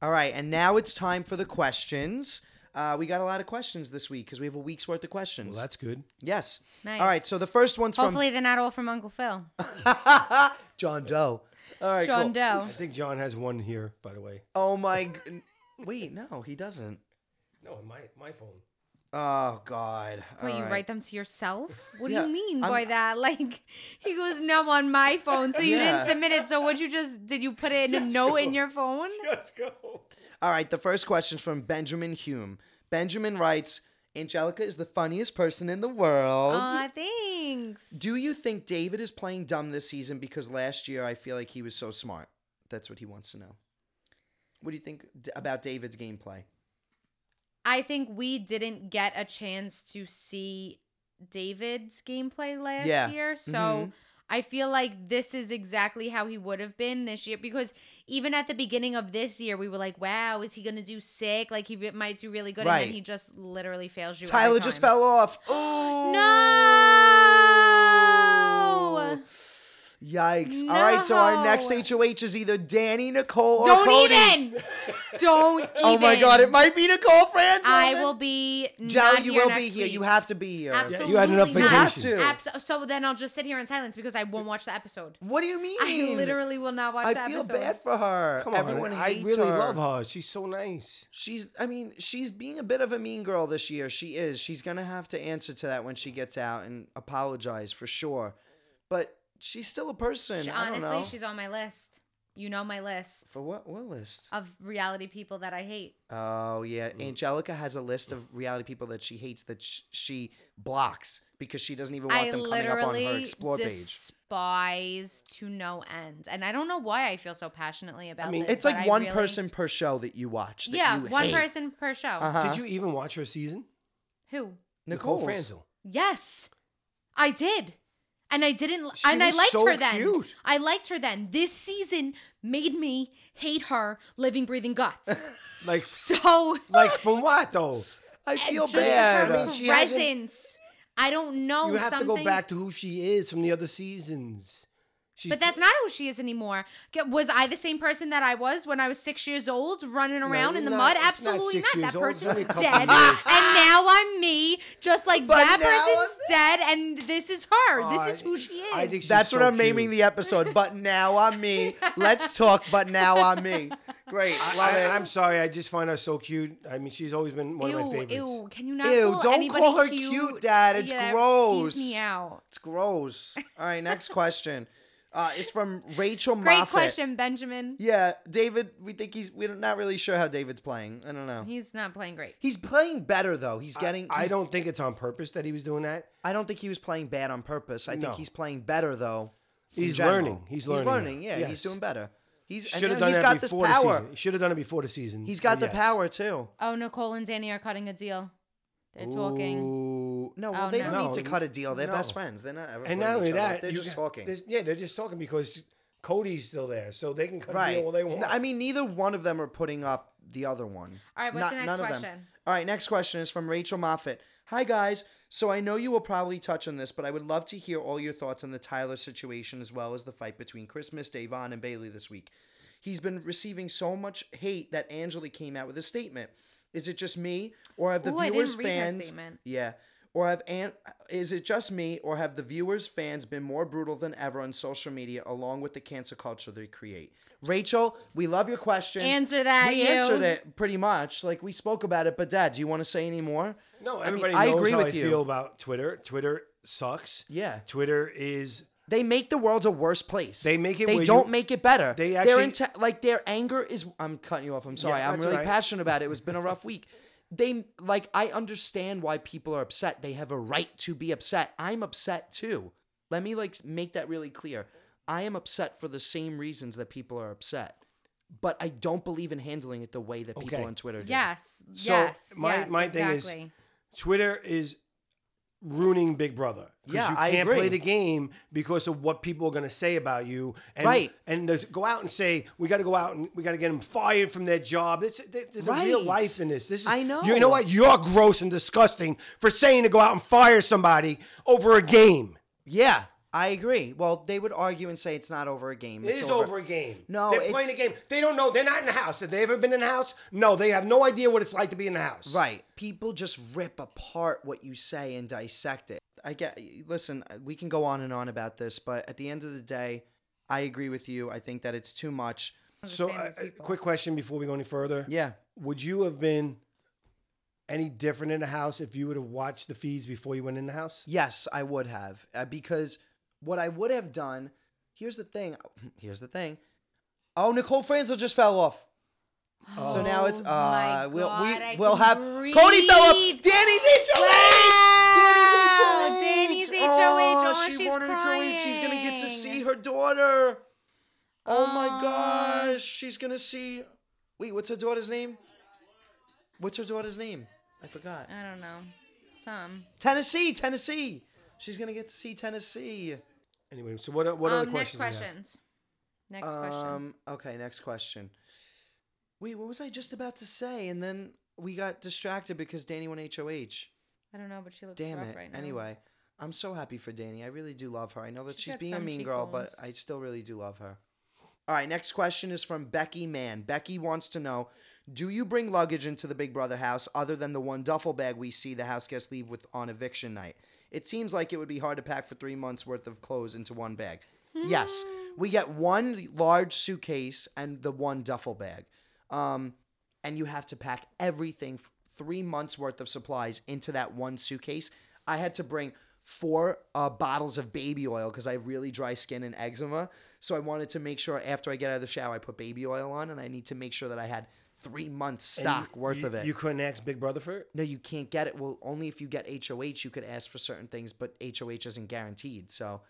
All right, and now it's time for the questions. Uh, we got a lot of questions this week because we have a week's worth of questions. Well, that's good. yes. Nice. All right, so the first one's Hopefully they're not all from Uncle Phil. (laughs) John Doe. All right, John cool. Doe. I think John has one here, by the way. Oh my. g- Wait, no, he doesn't. No, my my phone. Oh God. Wait, All you right. write them to yourself? What Yeah, do you mean I'm- by that? (laughs) Like he goes, no, on my phone. So you Yeah. didn't submit it. So what you just did? You put it in a Just note go. in your phone? Let's go. All right, the first question's from Benjamin Hume. Benjamin writes, "Angelica is the funniest person in the world." Aw, thanks. Do you think David is playing dumb this season because last year I feel like he was so smart? That's what he wants to know. What do you think d- about David's gameplay? I think we didn't get a chance to see David's gameplay last Yeah. year. So Mhm. I feel like this is exactly how he would have been this year because even at the beginning of this year, we were like, wow, is he going to do sick? Like he re- might do really good. And then he just literally fails you. Tyler just fell off. Oh No! Yikes! All right, so our next HOH is either Dani, Nicole, or Don't Cody. even! (laughs) Don't even! Oh my God! It might be Nicole Franz. I will be. Joe, you will next be here. week. You have to be here. Absolutely you had enough not. Have vacation. to. Abso- so then I'll just sit here in silence because I won't watch the episode. What do you mean? I literally will not watch I the feel episode. bad for her. Come on. Everyone on, I hates really her. love her. She's so nice. She's, I mean, she's being a bit of a mean girl this year. She is. She's gonna have to answer to that when she gets out and apologize for sure. But she's still a person. She- I don't honestly, know. she's on my list. You know my list for what? What list? of reality people that I hate. Oh yeah, Angelica has a list of reality people that she hates that sh- she blocks because she doesn't even want I them coming up on her literally explore page. despise to no end, and I don't know why I feel so passionately about I mean, this. It's like one really- person per show that you watch. that Yeah, you one hate. person per show. Uh-huh. Did you even watch her season? Who? Nicole Nicole's. Franzel. Yes, I did. And I didn't, She and I liked so her then. cute. I liked her then. This season made me hate her, living, breathing guts. (laughs) Like, (laughs) so like from what though? I feel bad. her I mean, she presence. I don't know you have something. to go back to who she is from the other seasons. She's, But that's not who she is anymore. Was I the same person that I was when I was six years old, running around in the you're mud? not- it's not Absolutely not. That old, it's person's only a couple dead, and now I'm me. Just like But that now person's dead, and this is her. Oh, this is who she is. I think she's That's what I'm naming the episode. But now I'm me. Let's talk. But now I'm me. Great. I, Love it. I, am sorry. I just find her so cute. I mean, she's always been one ew, of my favorites. ew. Can you not? Ew, call don't anybody call her cute, cute, Dad. It's Yeah, gross. skeeves me out. It's gross. All right, next question. Uh, it's from Rachel Great Moffat. question, Benjamin. Yeah, David. We think he's. We're not really sure how David's playing. I don't know. He's not playing great. He's playing better though. He's getting. I he's- don't think it's on purpose that he was doing that. I don't think he was playing bad on purpose. I No. think he's playing better though. in He's general. learning. He's learning He's learning. Yeah, Yes. he's doing better. He's and Should have you done he's that got this before the power. season. He should have done it before the season. He's got the Yes. power too. Oh, Nicole and Dani are cutting a deal. They're talking. Ooh. No, well, Oh, they no. don't need to No, cut a deal. They're no. best friends. They're not ever. And putting not only each other up. that, they're you just got- talking. there's- Yeah, they're just talking because Cody's still there, so they can cut a Right. deal all they want. No, I mean, neither one of them are putting up the other one. All right, what's Not- the next none of them. question? All right, next question is from Rachel Moffat. Hi, guys. So I know you will probably touch on this, but I would love to hear all your thoughts on the Tyler situation as well as the fight between Christmas, Da'Vonne, and Bayleigh this week. He's been receiving so much hate that Angela came out with a statement. Is it just me, or have the Ooh, I didn't viewers read her fans? Yeah. Or have An- is it just me, or have the viewers fans been more brutal than ever on social media, along with the cancer culture they create? Rachel, we love your question. Answer that, We you. answered it pretty much, like we spoke about it. But Dad, do you want to say any more? no, I mean, everybody I agree how with I you. feel about Twitter. Twitter sucks. Yeah. Twitter is They make the world a worse place. They make it They don't you- make it better. They They're actually- inte- like their anger is. I'm cutting you off. I'm sorry. Yeah, I'm really all right. passionate about it. It's been a rough week. They like. I understand why people are upset. They have a right to be upset. I'm upset too. Let me like make that really clear. I am upset for the same reasons that people are upset, but I don't believe in handling it the way that people Okay. on Twitter do. Yes. So, yes. my- yes. my thing is- exactly. Twitter is ruining Big Brother. Yeah, you I can't agree. play the game because of what people are going to say about you. And, Right. And there's, go out and say we got to go out and we got to get them fired from their job. It's, there's a real life in this. This is, I know. You know what? You're gross and disgusting for saying to go out and fire somebody over a game. Yeah, I agree. Well, they would argue and say it's not over a game. It It's is over a game. No, they're it's- playing a game. They don't know. They're not in the house. Have they ever been in the house? No, they have no idea what it's like to be in the house. Right. People just rip apart what you say and dissect it. I get listen, we can go on and on about this, but at the end of the day, I agree with you. I think that it's too much. So, Understand uh, these people. quick question before we go any further. Yeah. Would you have been any different in the house if you would have watched the feeds before you went in the house? Yes, I would have. Uh, because what I would have done, here's the thing. Here's the thing. Oh, Nicole Franzel just fell off. so now it's Oh my uh we'll God, we can have Cody fell off. breathe. Dani's HOH. Wow, Dani's Dani's HOH. HOH. Oh, she she's won HOH. She's gonna get to crying. see her daughter. Oh my Aw. gosh, she's gonna see. Wait, what's her daughter's name? What's her daughter's name? I forgot. I don't know. Some. Tennessee, Tennessee. She's gonna get to see Tennessee. Anyway, so what, what other um, next questions? have? questions. Next question. Um. Okay. Next question. Wait, what was I just about to say? And then we got distracted because Dani won HOH. I don't know, but she looks Damn rough it. right now. Anyway, I'm so happy for Dani. I really do love her. I know that She's she's being a mean girl, but. I still really do love her. All right, next question is from Becky Mann. Becky wants to know Do you bring luggage into the Big Brother house other than the one duffel bag we see the house guests leave with on eviction night? It seems like it would be hard to pack for three months worth of clothes into one bag. yes, we get one large suitcase and the one duffel bag. Um, and you have to pack everything, three months worth of supplies into that one suitcase. I had to bring four uh, bottles of baby oil because I have really dry skin and eczema. So I wanted to make sure after I get out of the shower, I put baby oil on, and I need to make sure that I had three months stock you- worth you- of it. You couldn't ask Big Brother for it? no, you can't get it. Well, only if you get HOH, you could ask for certain things, but HOH isn't guaranteed. So,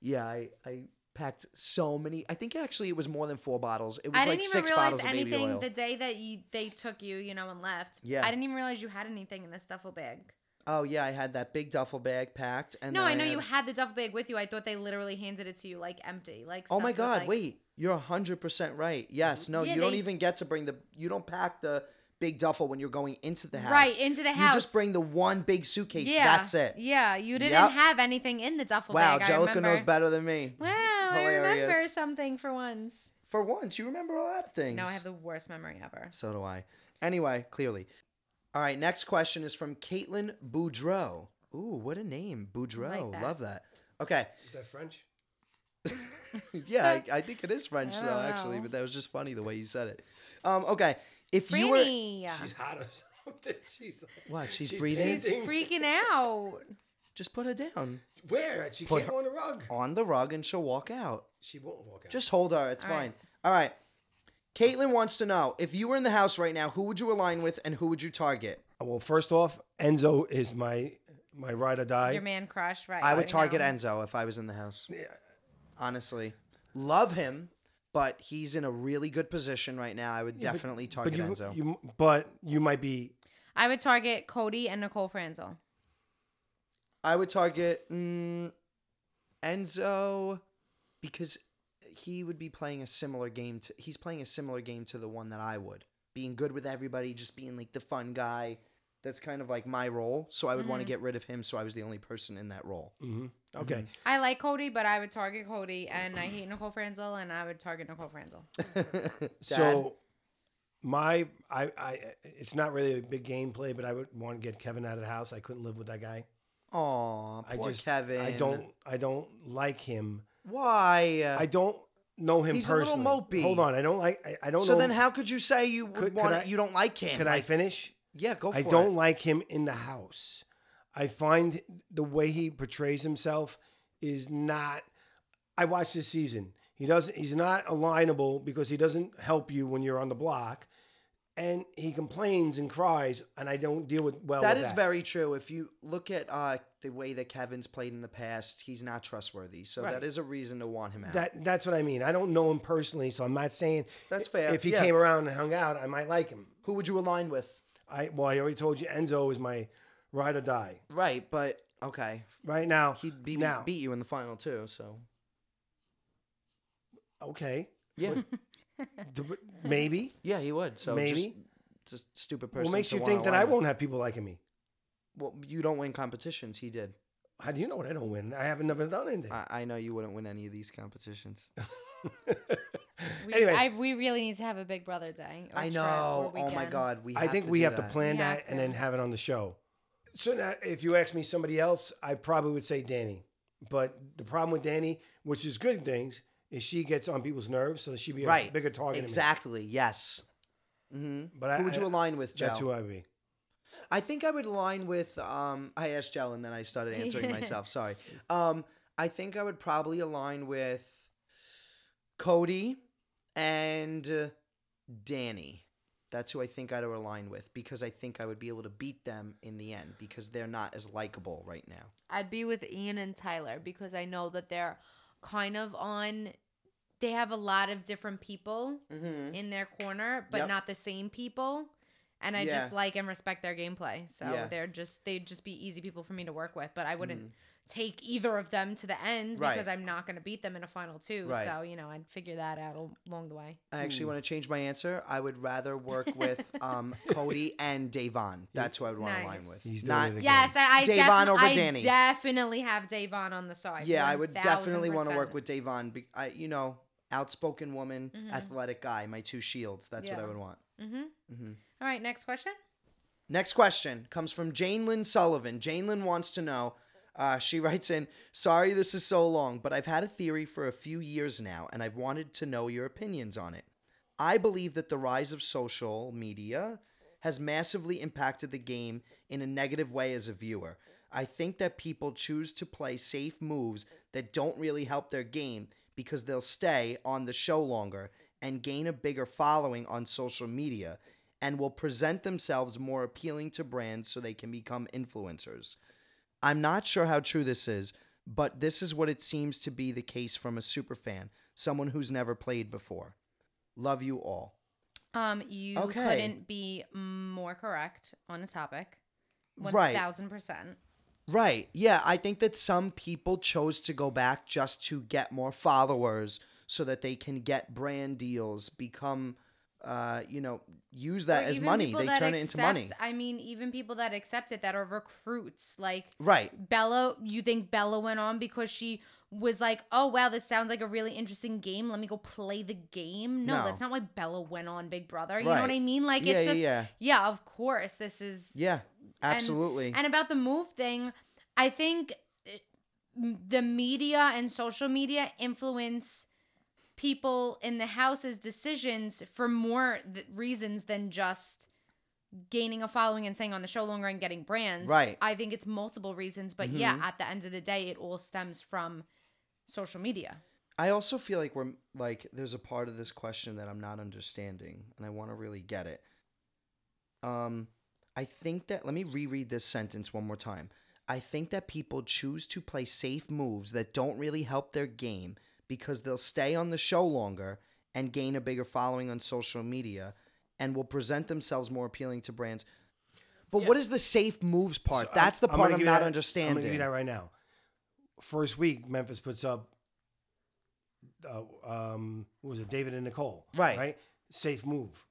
yeah, I, I packed so many. I think actually it was more than four bottles. It was I like didn't even six realize bottles of baby anything oil. the day that you they took you, you know, and left. Yeah. I didn't even realize you had anything in this duffel bag. Oh yeah, I had that big duffel bag packed, and no, I know you had- had the duffel bag with you. I thought they literally handed it to you like empty, like. Oh my God! like- wait, you're hundred percent right. Yes, mm-hmm. no, Yeah, you don't even get to bring the. You don't pack the big duffel when you're going into the house. Right, into the house. You just bring the one big suitcase. Yeah, That's it. Yeah, you didn't Yep. have anything in the duffel Wow, bag. I Jellica remember. knows better than me. Wow, I remember something for once. For once, you remember a lot of things. No, I have the worst memory ever. So do I. Anyway, clearly. All right, next question is from Caitlin Boudreau. Ooh, what a name. Boudreau. that. Love that. Okay. Is that French? (laughs) Yeah, I, I think it is (laughs) French, though, don't actually, but that was just funny the way you said it. Um, okay. If you were. She's hot or something. (laughs) She's What? She's, She's breathing? she's freaking out. Just put her down where? She Put can't go on the rug. on the rug and she'll walk out. She won't walk out. Just hold her. It's All fine. right. All right. Caitlin wants to know if you were in the house right now, who would you align with and who would you target? well, first off, Enzo is my my ride or die. Your man crush, right? I would target now. Enzo if I was in the house. Yeah. Honestly, love him, but he's in a really good position right now. I would definitely target but you, Enzo. you but you might be I would target Cody and Nicole Franzel. I would target mm, Enzo because he would be playing a similar game to. He's playing a similar game to the one that I would. Being good with everybody, just being like the fun guy. That's kind of like my role. So I would want to get rid of him. So I was the only person in that role. mhm. okay. I like Cody, but I would target Cody, and I hate Nicole Franzel, and I would target Nicole Franzel. (laughs) So my I I it's not really a big gameplay, but I would want to get Kevin out of the house. I couldn't live with that guy. Aw, I poor just Kevin. I don't I don't like him. Why? I don't know him He's a little personally. mopey. Hold on, I don't like I, I don't so know. then, how could you say you would Could- could want I- to? You don't like him? Can I finish? Yeah, go for it. I don't like him in the house. I find the way he portrays himself is not. I watched this season. He doesn't. He's not alignable because he doesn't help you when you're on the block, and he complains and cries, and I don't deal with well. That with is that. very true. If you look at uh, the way that Kevin's played in the past, he's not trustworthy. So Right. that is a reason to want him out. That that's what I mean. I don't know him personally, so I'm not saying That's fair. If he Yeah. came around and hung out, I might like him. Who would you align with? I well, I already told you, Enzo is my ride or die. Right, but Okay. Right now, He beat, now, beat you in the final too, so. okay, Yeah. D- (laughs) maybe. yeah, he would. So Maybe. just, just a stupid person. What makes to you wanna think that I align with. won't have people liking me? Well, you don't win competitions. He did. How do you know what I don't win? I haven't never done anything. I, I know you wouldn't win any of these competitions. (laughs) (laughs) We, Anyway. I, we really need to have a Big Brother day. or I trip or know. Oh my. God, we. I think to we do have to plan We have that and then have it on the show. So now, if you ask me somebody else, I probably would say Dani. But the problem with Dani, which is good things, is she gets on people's nerves, so she'd be a Right. bigger target. than me. Exactly. Yes. hmm But I, Who would you I- align with, Joe? That's who I'd be. I think I would align with. Um, I asked Joe and then I started answering (laughs) myself. Sorry. Um, I think I would probably align with Cody and uh, Dani. That's who I think I'd align with because I think I would be able to beat them in the end because they're not as likable right now. I'd be with Ian and Tyler because I know that they're kind of on. They have a lot of different people Mm-hmm. in their corner, but Yep. not the same people. And I Yeah. just like and respect their gameplay. So Yeah. they're just they'd just be easy people for me to work with. But I wouldn't take either of them to the end Mm-hmm. Right. because I'm not going to beat them in a final two. Right. So you know I'd figure that out along the way. I actually want to change my answer. I would rather work (laughs) with um, Cody and Da'Vonne. That's who I would want to align Nice. with. He's doing Not it again. Yes, I, I, Da'Vonne defi- over I Dani. definitely have Da'Vonne on the side. Yeah, I would definitely want to work with Da'Vonne. Be- I, you know, outspoken woman, athletic guy. My two shields. That's what I would want. Mm-hmm. All right, next question. Next question comes from Jane Lynn Sullivan. Jane Lynn wants to know. Uh, she writes in, "Sorry, this is so long, but I've had a theory for a few years now, and I've wanted to know your opinions on it. I believe that the rise of social media has massively impacted the game in a negative way as a viewer. I think that people choose to play safe moves that don't really help their game because they'll stay on the show longer and gain a bigger following on social media and will present themselves more appealing to brands so they can become influencers. I'm not sure how true this is, but this is what it seems to be the case from a super fan, someone who's never played before. Love you all. Um, you Okay. couldn't be more correct on a topic. One Right. thousand percent. Right. Yeah, I think that some people chose to go back just to get more followers so that they can get brand deals, become uh, you know, use that Or as money. They turn it into money. I mean, even people that accept it that are recruits, like Right. Bella. You think Bella went on because she was like, "Oh wow, this sounds like a really interesting game. Let me go play the game." No, No. that's not why Bella went on Big Brother. You know what I mean? Like Yeah, it's yeah, just yeah. yeah, of course. This is Yeah. Absolutely. And about the move thing, I think uh, the media and social media influence people in the house's decisions for more th- reasons than just gaining a following and staying on the show longer and getting brands. Right. I think it's multiple reasons, but yeah, Mhm. at the end of the day, it all stems from social media. I also feel like we're like there's a part of this question that I'm not understanding and I want to really get it. Um I think that let me reread this sentence one more time. I think that people choose to play safe moves that don't really help their game because they'll stay on the show longer and gain a bigger following on social media and will present themselves more appealing to brands. But what is the safe moves part? So That's the I'm part gonna I'm not that- I'm understanding. gonna give that right now. First week, Memphis puts up. Uh, um, what was it David and Nicole? Right. Right. Safe move.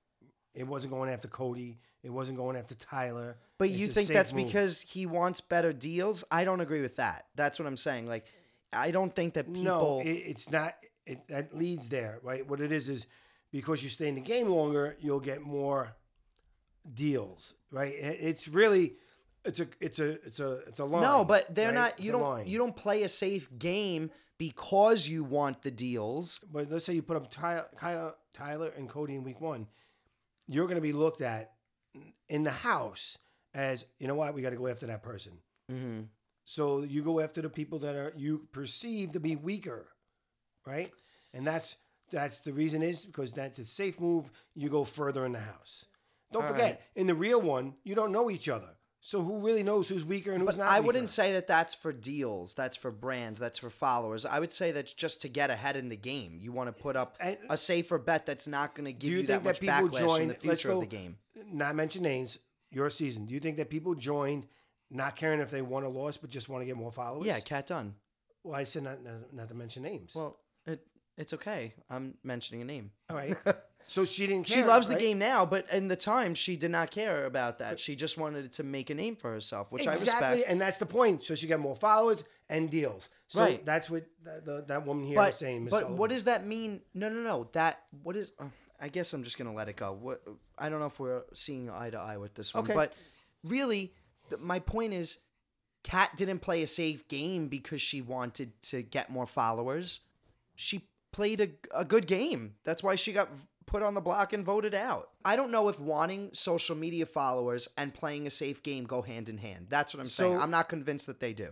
It wasn't going after Cody. It wasn't going after Tyler. But It's you think that's move. because he wants better deals? I don't agree with that. That's what I'm saying. Like, I don't think that people. No, it, it's not. It that leads there, right? What it is is because you stay in the game longer, you'll get more deals, right? It, it's really, it's a, it's a, it's a, it's a line. no, but they're right? not. You a don't. You don't play a safe game because you want the deals. But let's say you put up Tyler, Tyler, Tyler and Cody in week one, you're going to be looked at in the house as you know what we got to go after that person. Mm-hmm. So you go after the people that are you perceive to be weaker, right? And that's that's the reason is because that's a safe move. You go further in the house. Don't All forget, right. in the real one, you don't know each other. So who really knows who's weaker and who's But not? I weaker? wouldn't say that that's for deals. That's for brands. That's for followers. I would say that's just to get ahead in the game. You want to put up And- a safer bet that's not going to give you, you that much that backlash in the future go, of the game. Not mention names. Your season. Do you think that people joined not caring if they won or lost, but just want to get more followers. Yeah, Kat Dunn. Well, I said not, not, not to mention names. Well, it it's okay. I'm mentioning a name. all right. (laughs) So she didn't. She care, loves the game now, but in the time she did not care about that. She just wanted to make a name for herself, which I exactly, respect. and that's the point. So she got more followers and deals. So Right. that's what that, the, that woman here but is saying. Miss but Sullivan. what does that mean? No, no, no. That what is? Uh, I guess I'm just gonna let it go. What I don't know if we're seeing eye to eye with this one, Okay. but really, my point is, Kat didn't play a safe game because she wanted to get more followers. She played a, a good game. That's why she got put on the block and voted out. I don't know if wanting social media followers and playing a safe game go hand in hand. That's what I'm saying. So- I'm not convinced that they do.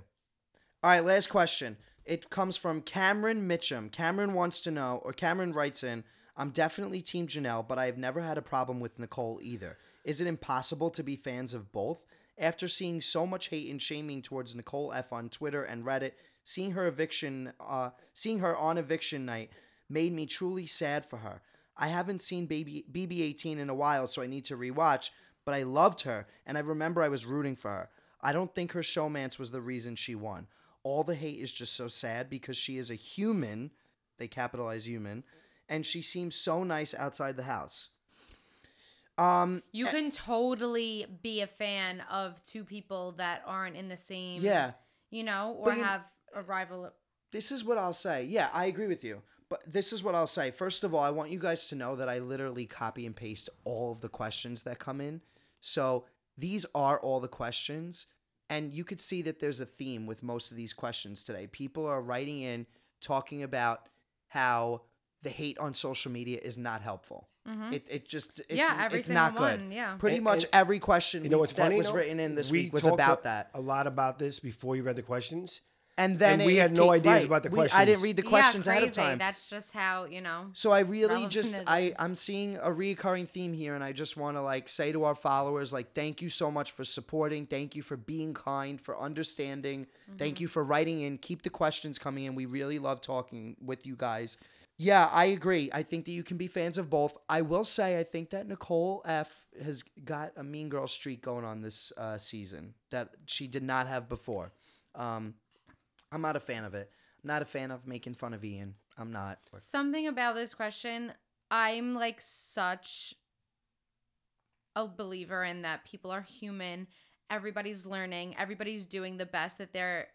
All right, last question. It comes from Cameron Mitchum. Cameron wants to know, or Cameron writes in, I'm definitely Team Janelle, but I have never had a problem with Nicole either. Is it impossible to be fans of both? After seeing so much hate and shaming towards Nicole F on Twitter and Reddit, seeing her eviction, uh, seeing her on eviction night made me truly sad for her. I haven't seen Baby BB18 in a while, so I need to rewatch. But I loved her, and I remember I was rooting for her. I don't think her showmance was the reason she won. All the hate is just so sad because she is a human. They capitalize human, and she seems so nice outside the house. Um, You can totally be a fan of two people that aren't in the same, yeah, you know, or you- have a rival. this is what I'll say. Yeah, I agree with you. But this is what I'll say. First of all, I want you guys to know that I literally copy and paste all of the questions that come in. So these are all the questions. And you could see that there's a theme with most of these questions today. People are writing in talking about how the hate on social media is not helpful. It, it just it's, Mm-hmm. Yeah, every it's not good. one, yeah. Pretty And- much and every question You know what's that funny? was though? written in this We week was about a, that. A lot about this before you read the questions. And then and we had no came- ideas right, about the we- I didn't read the questions yeah, ahead crazy. of time. That's just how you know. So I really just I I'm seeing a recurring theme here, and I just want to like say to our followers like thank you so much for supporting, thank you for being kind, for understanding, Mm-hmm. thank you for writing in. Keep the questions coming in. We really love talking with you guys. Yeah, I agree. I think that you can be fans of both. I will say I think that Nicole F has got a mean girl streak going on this uh, season that she did not have before. Um, I'm not a fan of it. I'm not a fan of making fun of Ian. I'm not. Something about this question, I'm like such a believer in that people are human. Everybody's learning. Everybody's doing the best that they're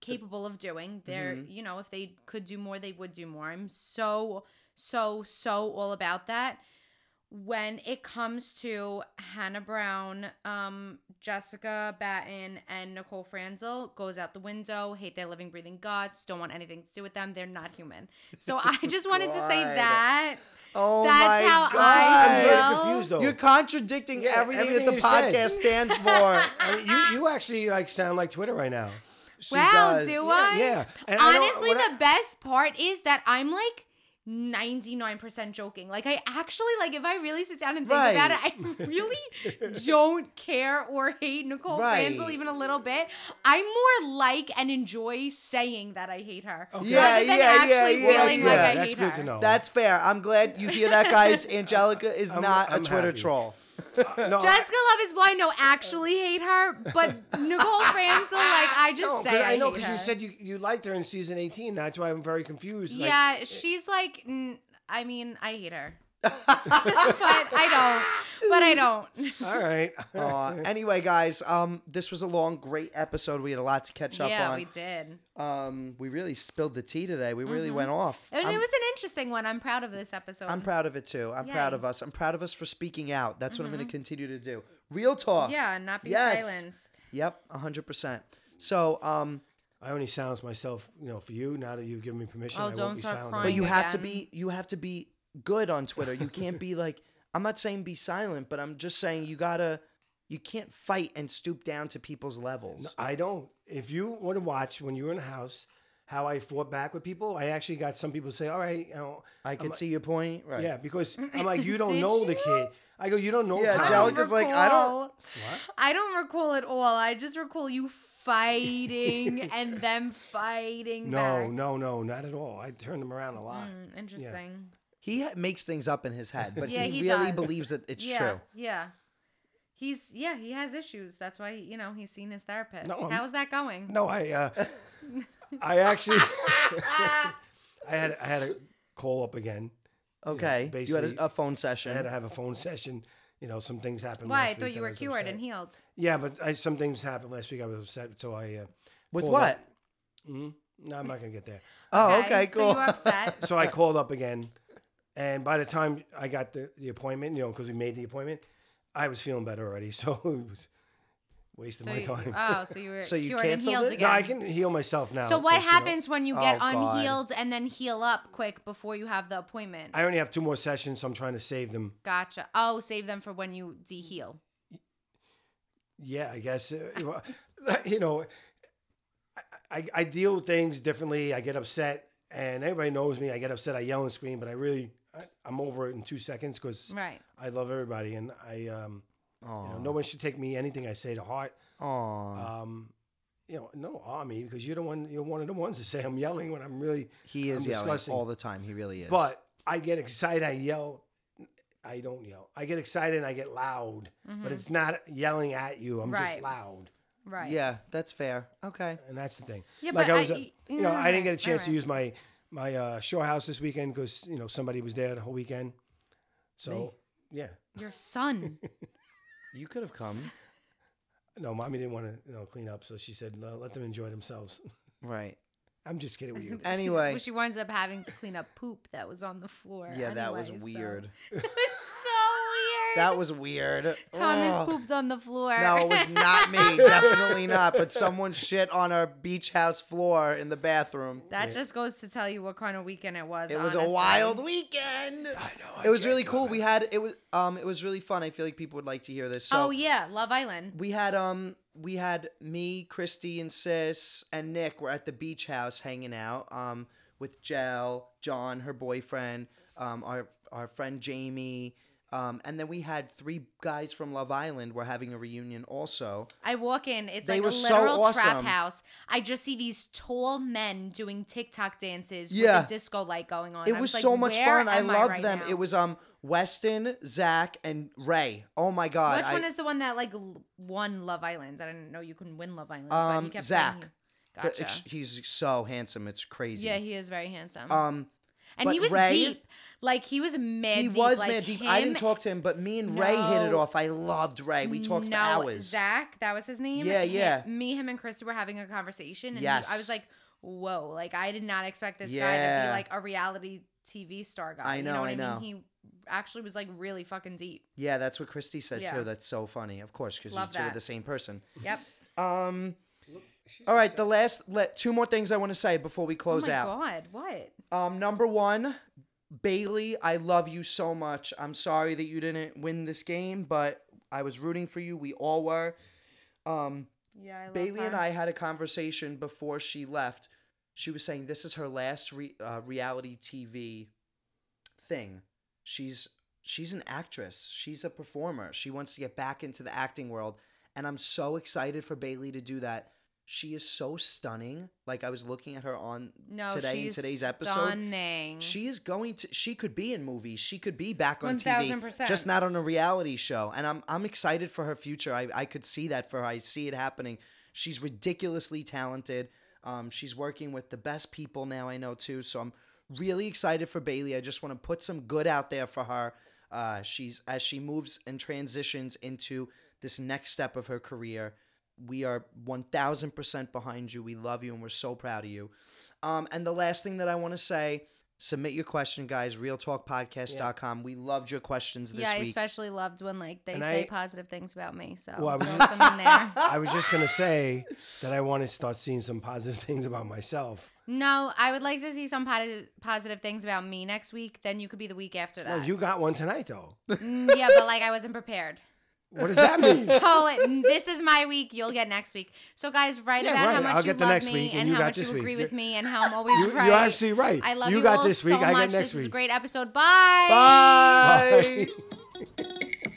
capable of doing. They're, Mhm. you know, if they could do more, they would do more. I'm so, so, so all about that. When it comes to Hannah Brown, um, Jessica Batten, and Nicole Franzel, goes out the window. Hate their living, breathing guts. Don't want anything to do with them. They're not human. So I (laughs) just wanted to say that. Oh That's my how God. I I'm confused though. You're contradicting Yeah, everything, everything that the you said. podcast stands for. (laughs) I mean, you you actually like sound like Twitter right now. She Wow, does. do I? Yeah. And Honestly, I- the best part is that I'm like 99% joking. Like I actually like if I really sit down and think about it, I (laughs) really don't care or hate Nicole Right. Franzel even a little bit. I more like and enjoy saying that I hate her. Yeah, rather than yeah, actually yeah, yeah, feeling yeah. like I That's hate good her. to know. That's fair. I'm glad you hear that, guys. (laughs) Angelica is I'm- not I'm a Twitter happy. troll. Uh, no, Jessica Love is blind. No, actually hate her, but Nicole (laughs) Franzel, like I just no, say I, I know because you said you, you liked her in season 18. That's why I'm very confused. Like, Yeah, eh, she's like, I mean, I hate her, (laughs) but I don't. But I don't. all right. (laughs) Aw, anyway, guys, um, this was a long, great episode. We had a lot to catch up yeah, on. we did. Um, we really spilled the tea today. We really went off. And I'm, it was an interesting one. I'm proud of this episode. I'm proud of it too. I'm proud Yay. of us. I'm proud of us for speaking out. That's what I'm going to continue to do. Real talk. yeah, not be Yes. silenced. Yep, 100%. So, um, I only silence myself, you know, for you. Now that you've given me permission, Oh, I won't don't be start silent. crying. but you have to again. be you have to be good on Twitter. You can't (laughs) be like I'm not saying be silent, but I'm just saying you got to you can't fight and stoop down to people's levels. I don't. If you want to watch when you were in the house how I fought back with people, I actually got some people say, "All right, you know, I could see your point. Right. yeah," because (laughs) I'm like, "You don't Did know the kid." I go, "You don't know." Yeah, Tom." Angelica's like, I don't- What? I don't recall it all. I just recall you fighting (laughs) and them fighting No, back. no, no, not at all. I turned them around a lot. Mm, interesting. He ha- makes things up in his head, but (laughs) Yeah, he, he really does. believes that it's yeah, true. yeah. He's yeah, he has issues. That's why you know he's seen his therapist. No, I'm- How's that going? No, I uh, I actually (laughs) I had I had to call up again. Okay. You had a, a phone session. I had to have a phone session. You know, some things happened. Why? I thought week you were cured upset. and healed. Yeah, but I, some things happened last week. I was upset, so I uh, With what? up- Mhm. No, I'm not gonna get there. Oh, okay, So cool. you were upset. (laughs) So I called up again, and by the time I got the, the appointment, you know, because we made the appointment, I was feeling better already. (laughs) So it was wasting So my you, time. oh, so you (laughs) were So you cured and healed it? again. no, I can heal myself now. So what 'cause, you know, happens when you get Oh, God. unhealed and then heal up quick before you have the appointment? I only have two more sessions, so I'm trying to save them. Gotcha. Oh, save them for when you de-heal. Yeah, I guess uh, (laughs) you know, you know, I, I I deal with things differently. I get upset, and everybody knows me. I get upset. I yell and scream, but I really I, I'm over it in two seconds because Right. I love everybody, and I um you know, no one should take me anything I say to heart. Aw. Um, you know, no army because you're the one. You're one of the ones that say I'm yelling when I'm really. he is I'm yelling discussing. all the time. He really is. But I get excited. I yell. I don't yell. I get excited and I get loud, but it's not yelling at you. I'm just Mm-hmm. Loud. Right. yeah, that's fair. Okay. and that's the thing. Yeah, like but I was, I- uh, you know, I didn't get a chance right, to use my my uh, shore house this weekend because you know somebody was there the whole weekend. So yeah, Your son. (laughs) You could have come. no, mommy didn't want to you know clean up, so she said "No, let them enjoy themselves. (laughs) right. I'm just kidding with you. (laughs) Anyway. Well, she winds up having to clean up poop that was on the floor. Yeah, that was anyway, so- weird. It was so weird. That was weird. Thomas Ugh. pooped on the floor. No, it was not me. (laughs) Definitely not. But someone shit on our beach house floor in the bathroom. that just goes to tell you what kind of weekend it was. It was a wild weekend. I know. It was really cool. We had it was um it was really fun. I feel like people would like to hear this. So oh yeah, Love Island. we had um we had me, Christy, and Sis and Nick were at the beach house hanging out um with Jel, John, her boyfriend, um our our friend Jamie, um and then we had three guys from Love Island. were having a reunion also. I walk in, it's They like were a so literal trap awesome. house. I just see these tall men doing TikTok dances Yeah. with a disco light going on. It I was like, so much where fun. I am loved right them. now? It was um Weston, Zach, and Ray. Oh my god! Which I- one is the one that like l- won Love Island? I didn't know you couldn't win Love Island. but he Um, kept Zach. saying he- the Gotcha. he's so handsome. It's crazy. yeah, he is very handsome. um, and but he was Ray- deep. Like he was mad he deep. was like, mad deep. I didn't talk to him, but me and Ray hit it off. I loved Ray. We talked no, for hours. Zach, that was his name. Yeah, Hi- yeah. Me, him, and Christy were having a conversation, and he- I was like, "Whoa!" Like I did not expect this guy to be like a reality TV star guy. I you know, know what I I, know. mean? He actually was like really fucking deep. Yeah, that's what Christy said Yeah. too. That's so funny. Of course, because you Love two are the same person. Yep. Um. All right, the last let two more things I want to say before we Oh close my out. god! What? Um, number one, Bayleigh, I love you so much. I'm sorry that you didn't win this game, but I was rooting for you. We all were. Um, Yeah, I love Bayleigh and. I had a conversation before she left. She was saying this is her last re- uh, reality TV thing. She's she's an actress. She's a performer. She wants to get back into the acting world, and I'm so excited for Bayleigh to do that. She is so stunning. Like I was looking at her on No, today in today's episode. Stunning. She is going to. She could be in movies. She could be back on TV, 1000%. just not on a reality show. And I'm I'm excited for her future. I I could see that for her. I see it happening. She's ridiculously talented. Um, she's working with the best people now. I know too. So I'm really excited for Bayleigh. I just want to put some good out there for her. Uh, she's as she moves and transitions into this next step of her career. We are 1000% behind you. We love you and we're so proud of you. Um, and the last thing that I want to say submit your question, guys. RealTalkPodcast.com. We loved your questions this week. yeah, I especially loved when like they And say I- positive things about me. So Well, I was throw just- there. (laughs) I was just gonna say that I want to start seeing some positive (laughs) things about myself. No, I would like to see some positive positive things about me next week. Then you could be the week after Well, that. you got one tonight though. Mm, yeah, but like I wasn't prepared. What does that mean? So this is my week. You'll get next week. So guys, write Yeah, about right. how much I'll you love me week, and you how much you agree week. with me and how I'm (laughs) always You, right. you're absolutely right. I love you you, got all this week. so I much. this was a great episode. Bye. Bye. Bye. (laughs) (laughs)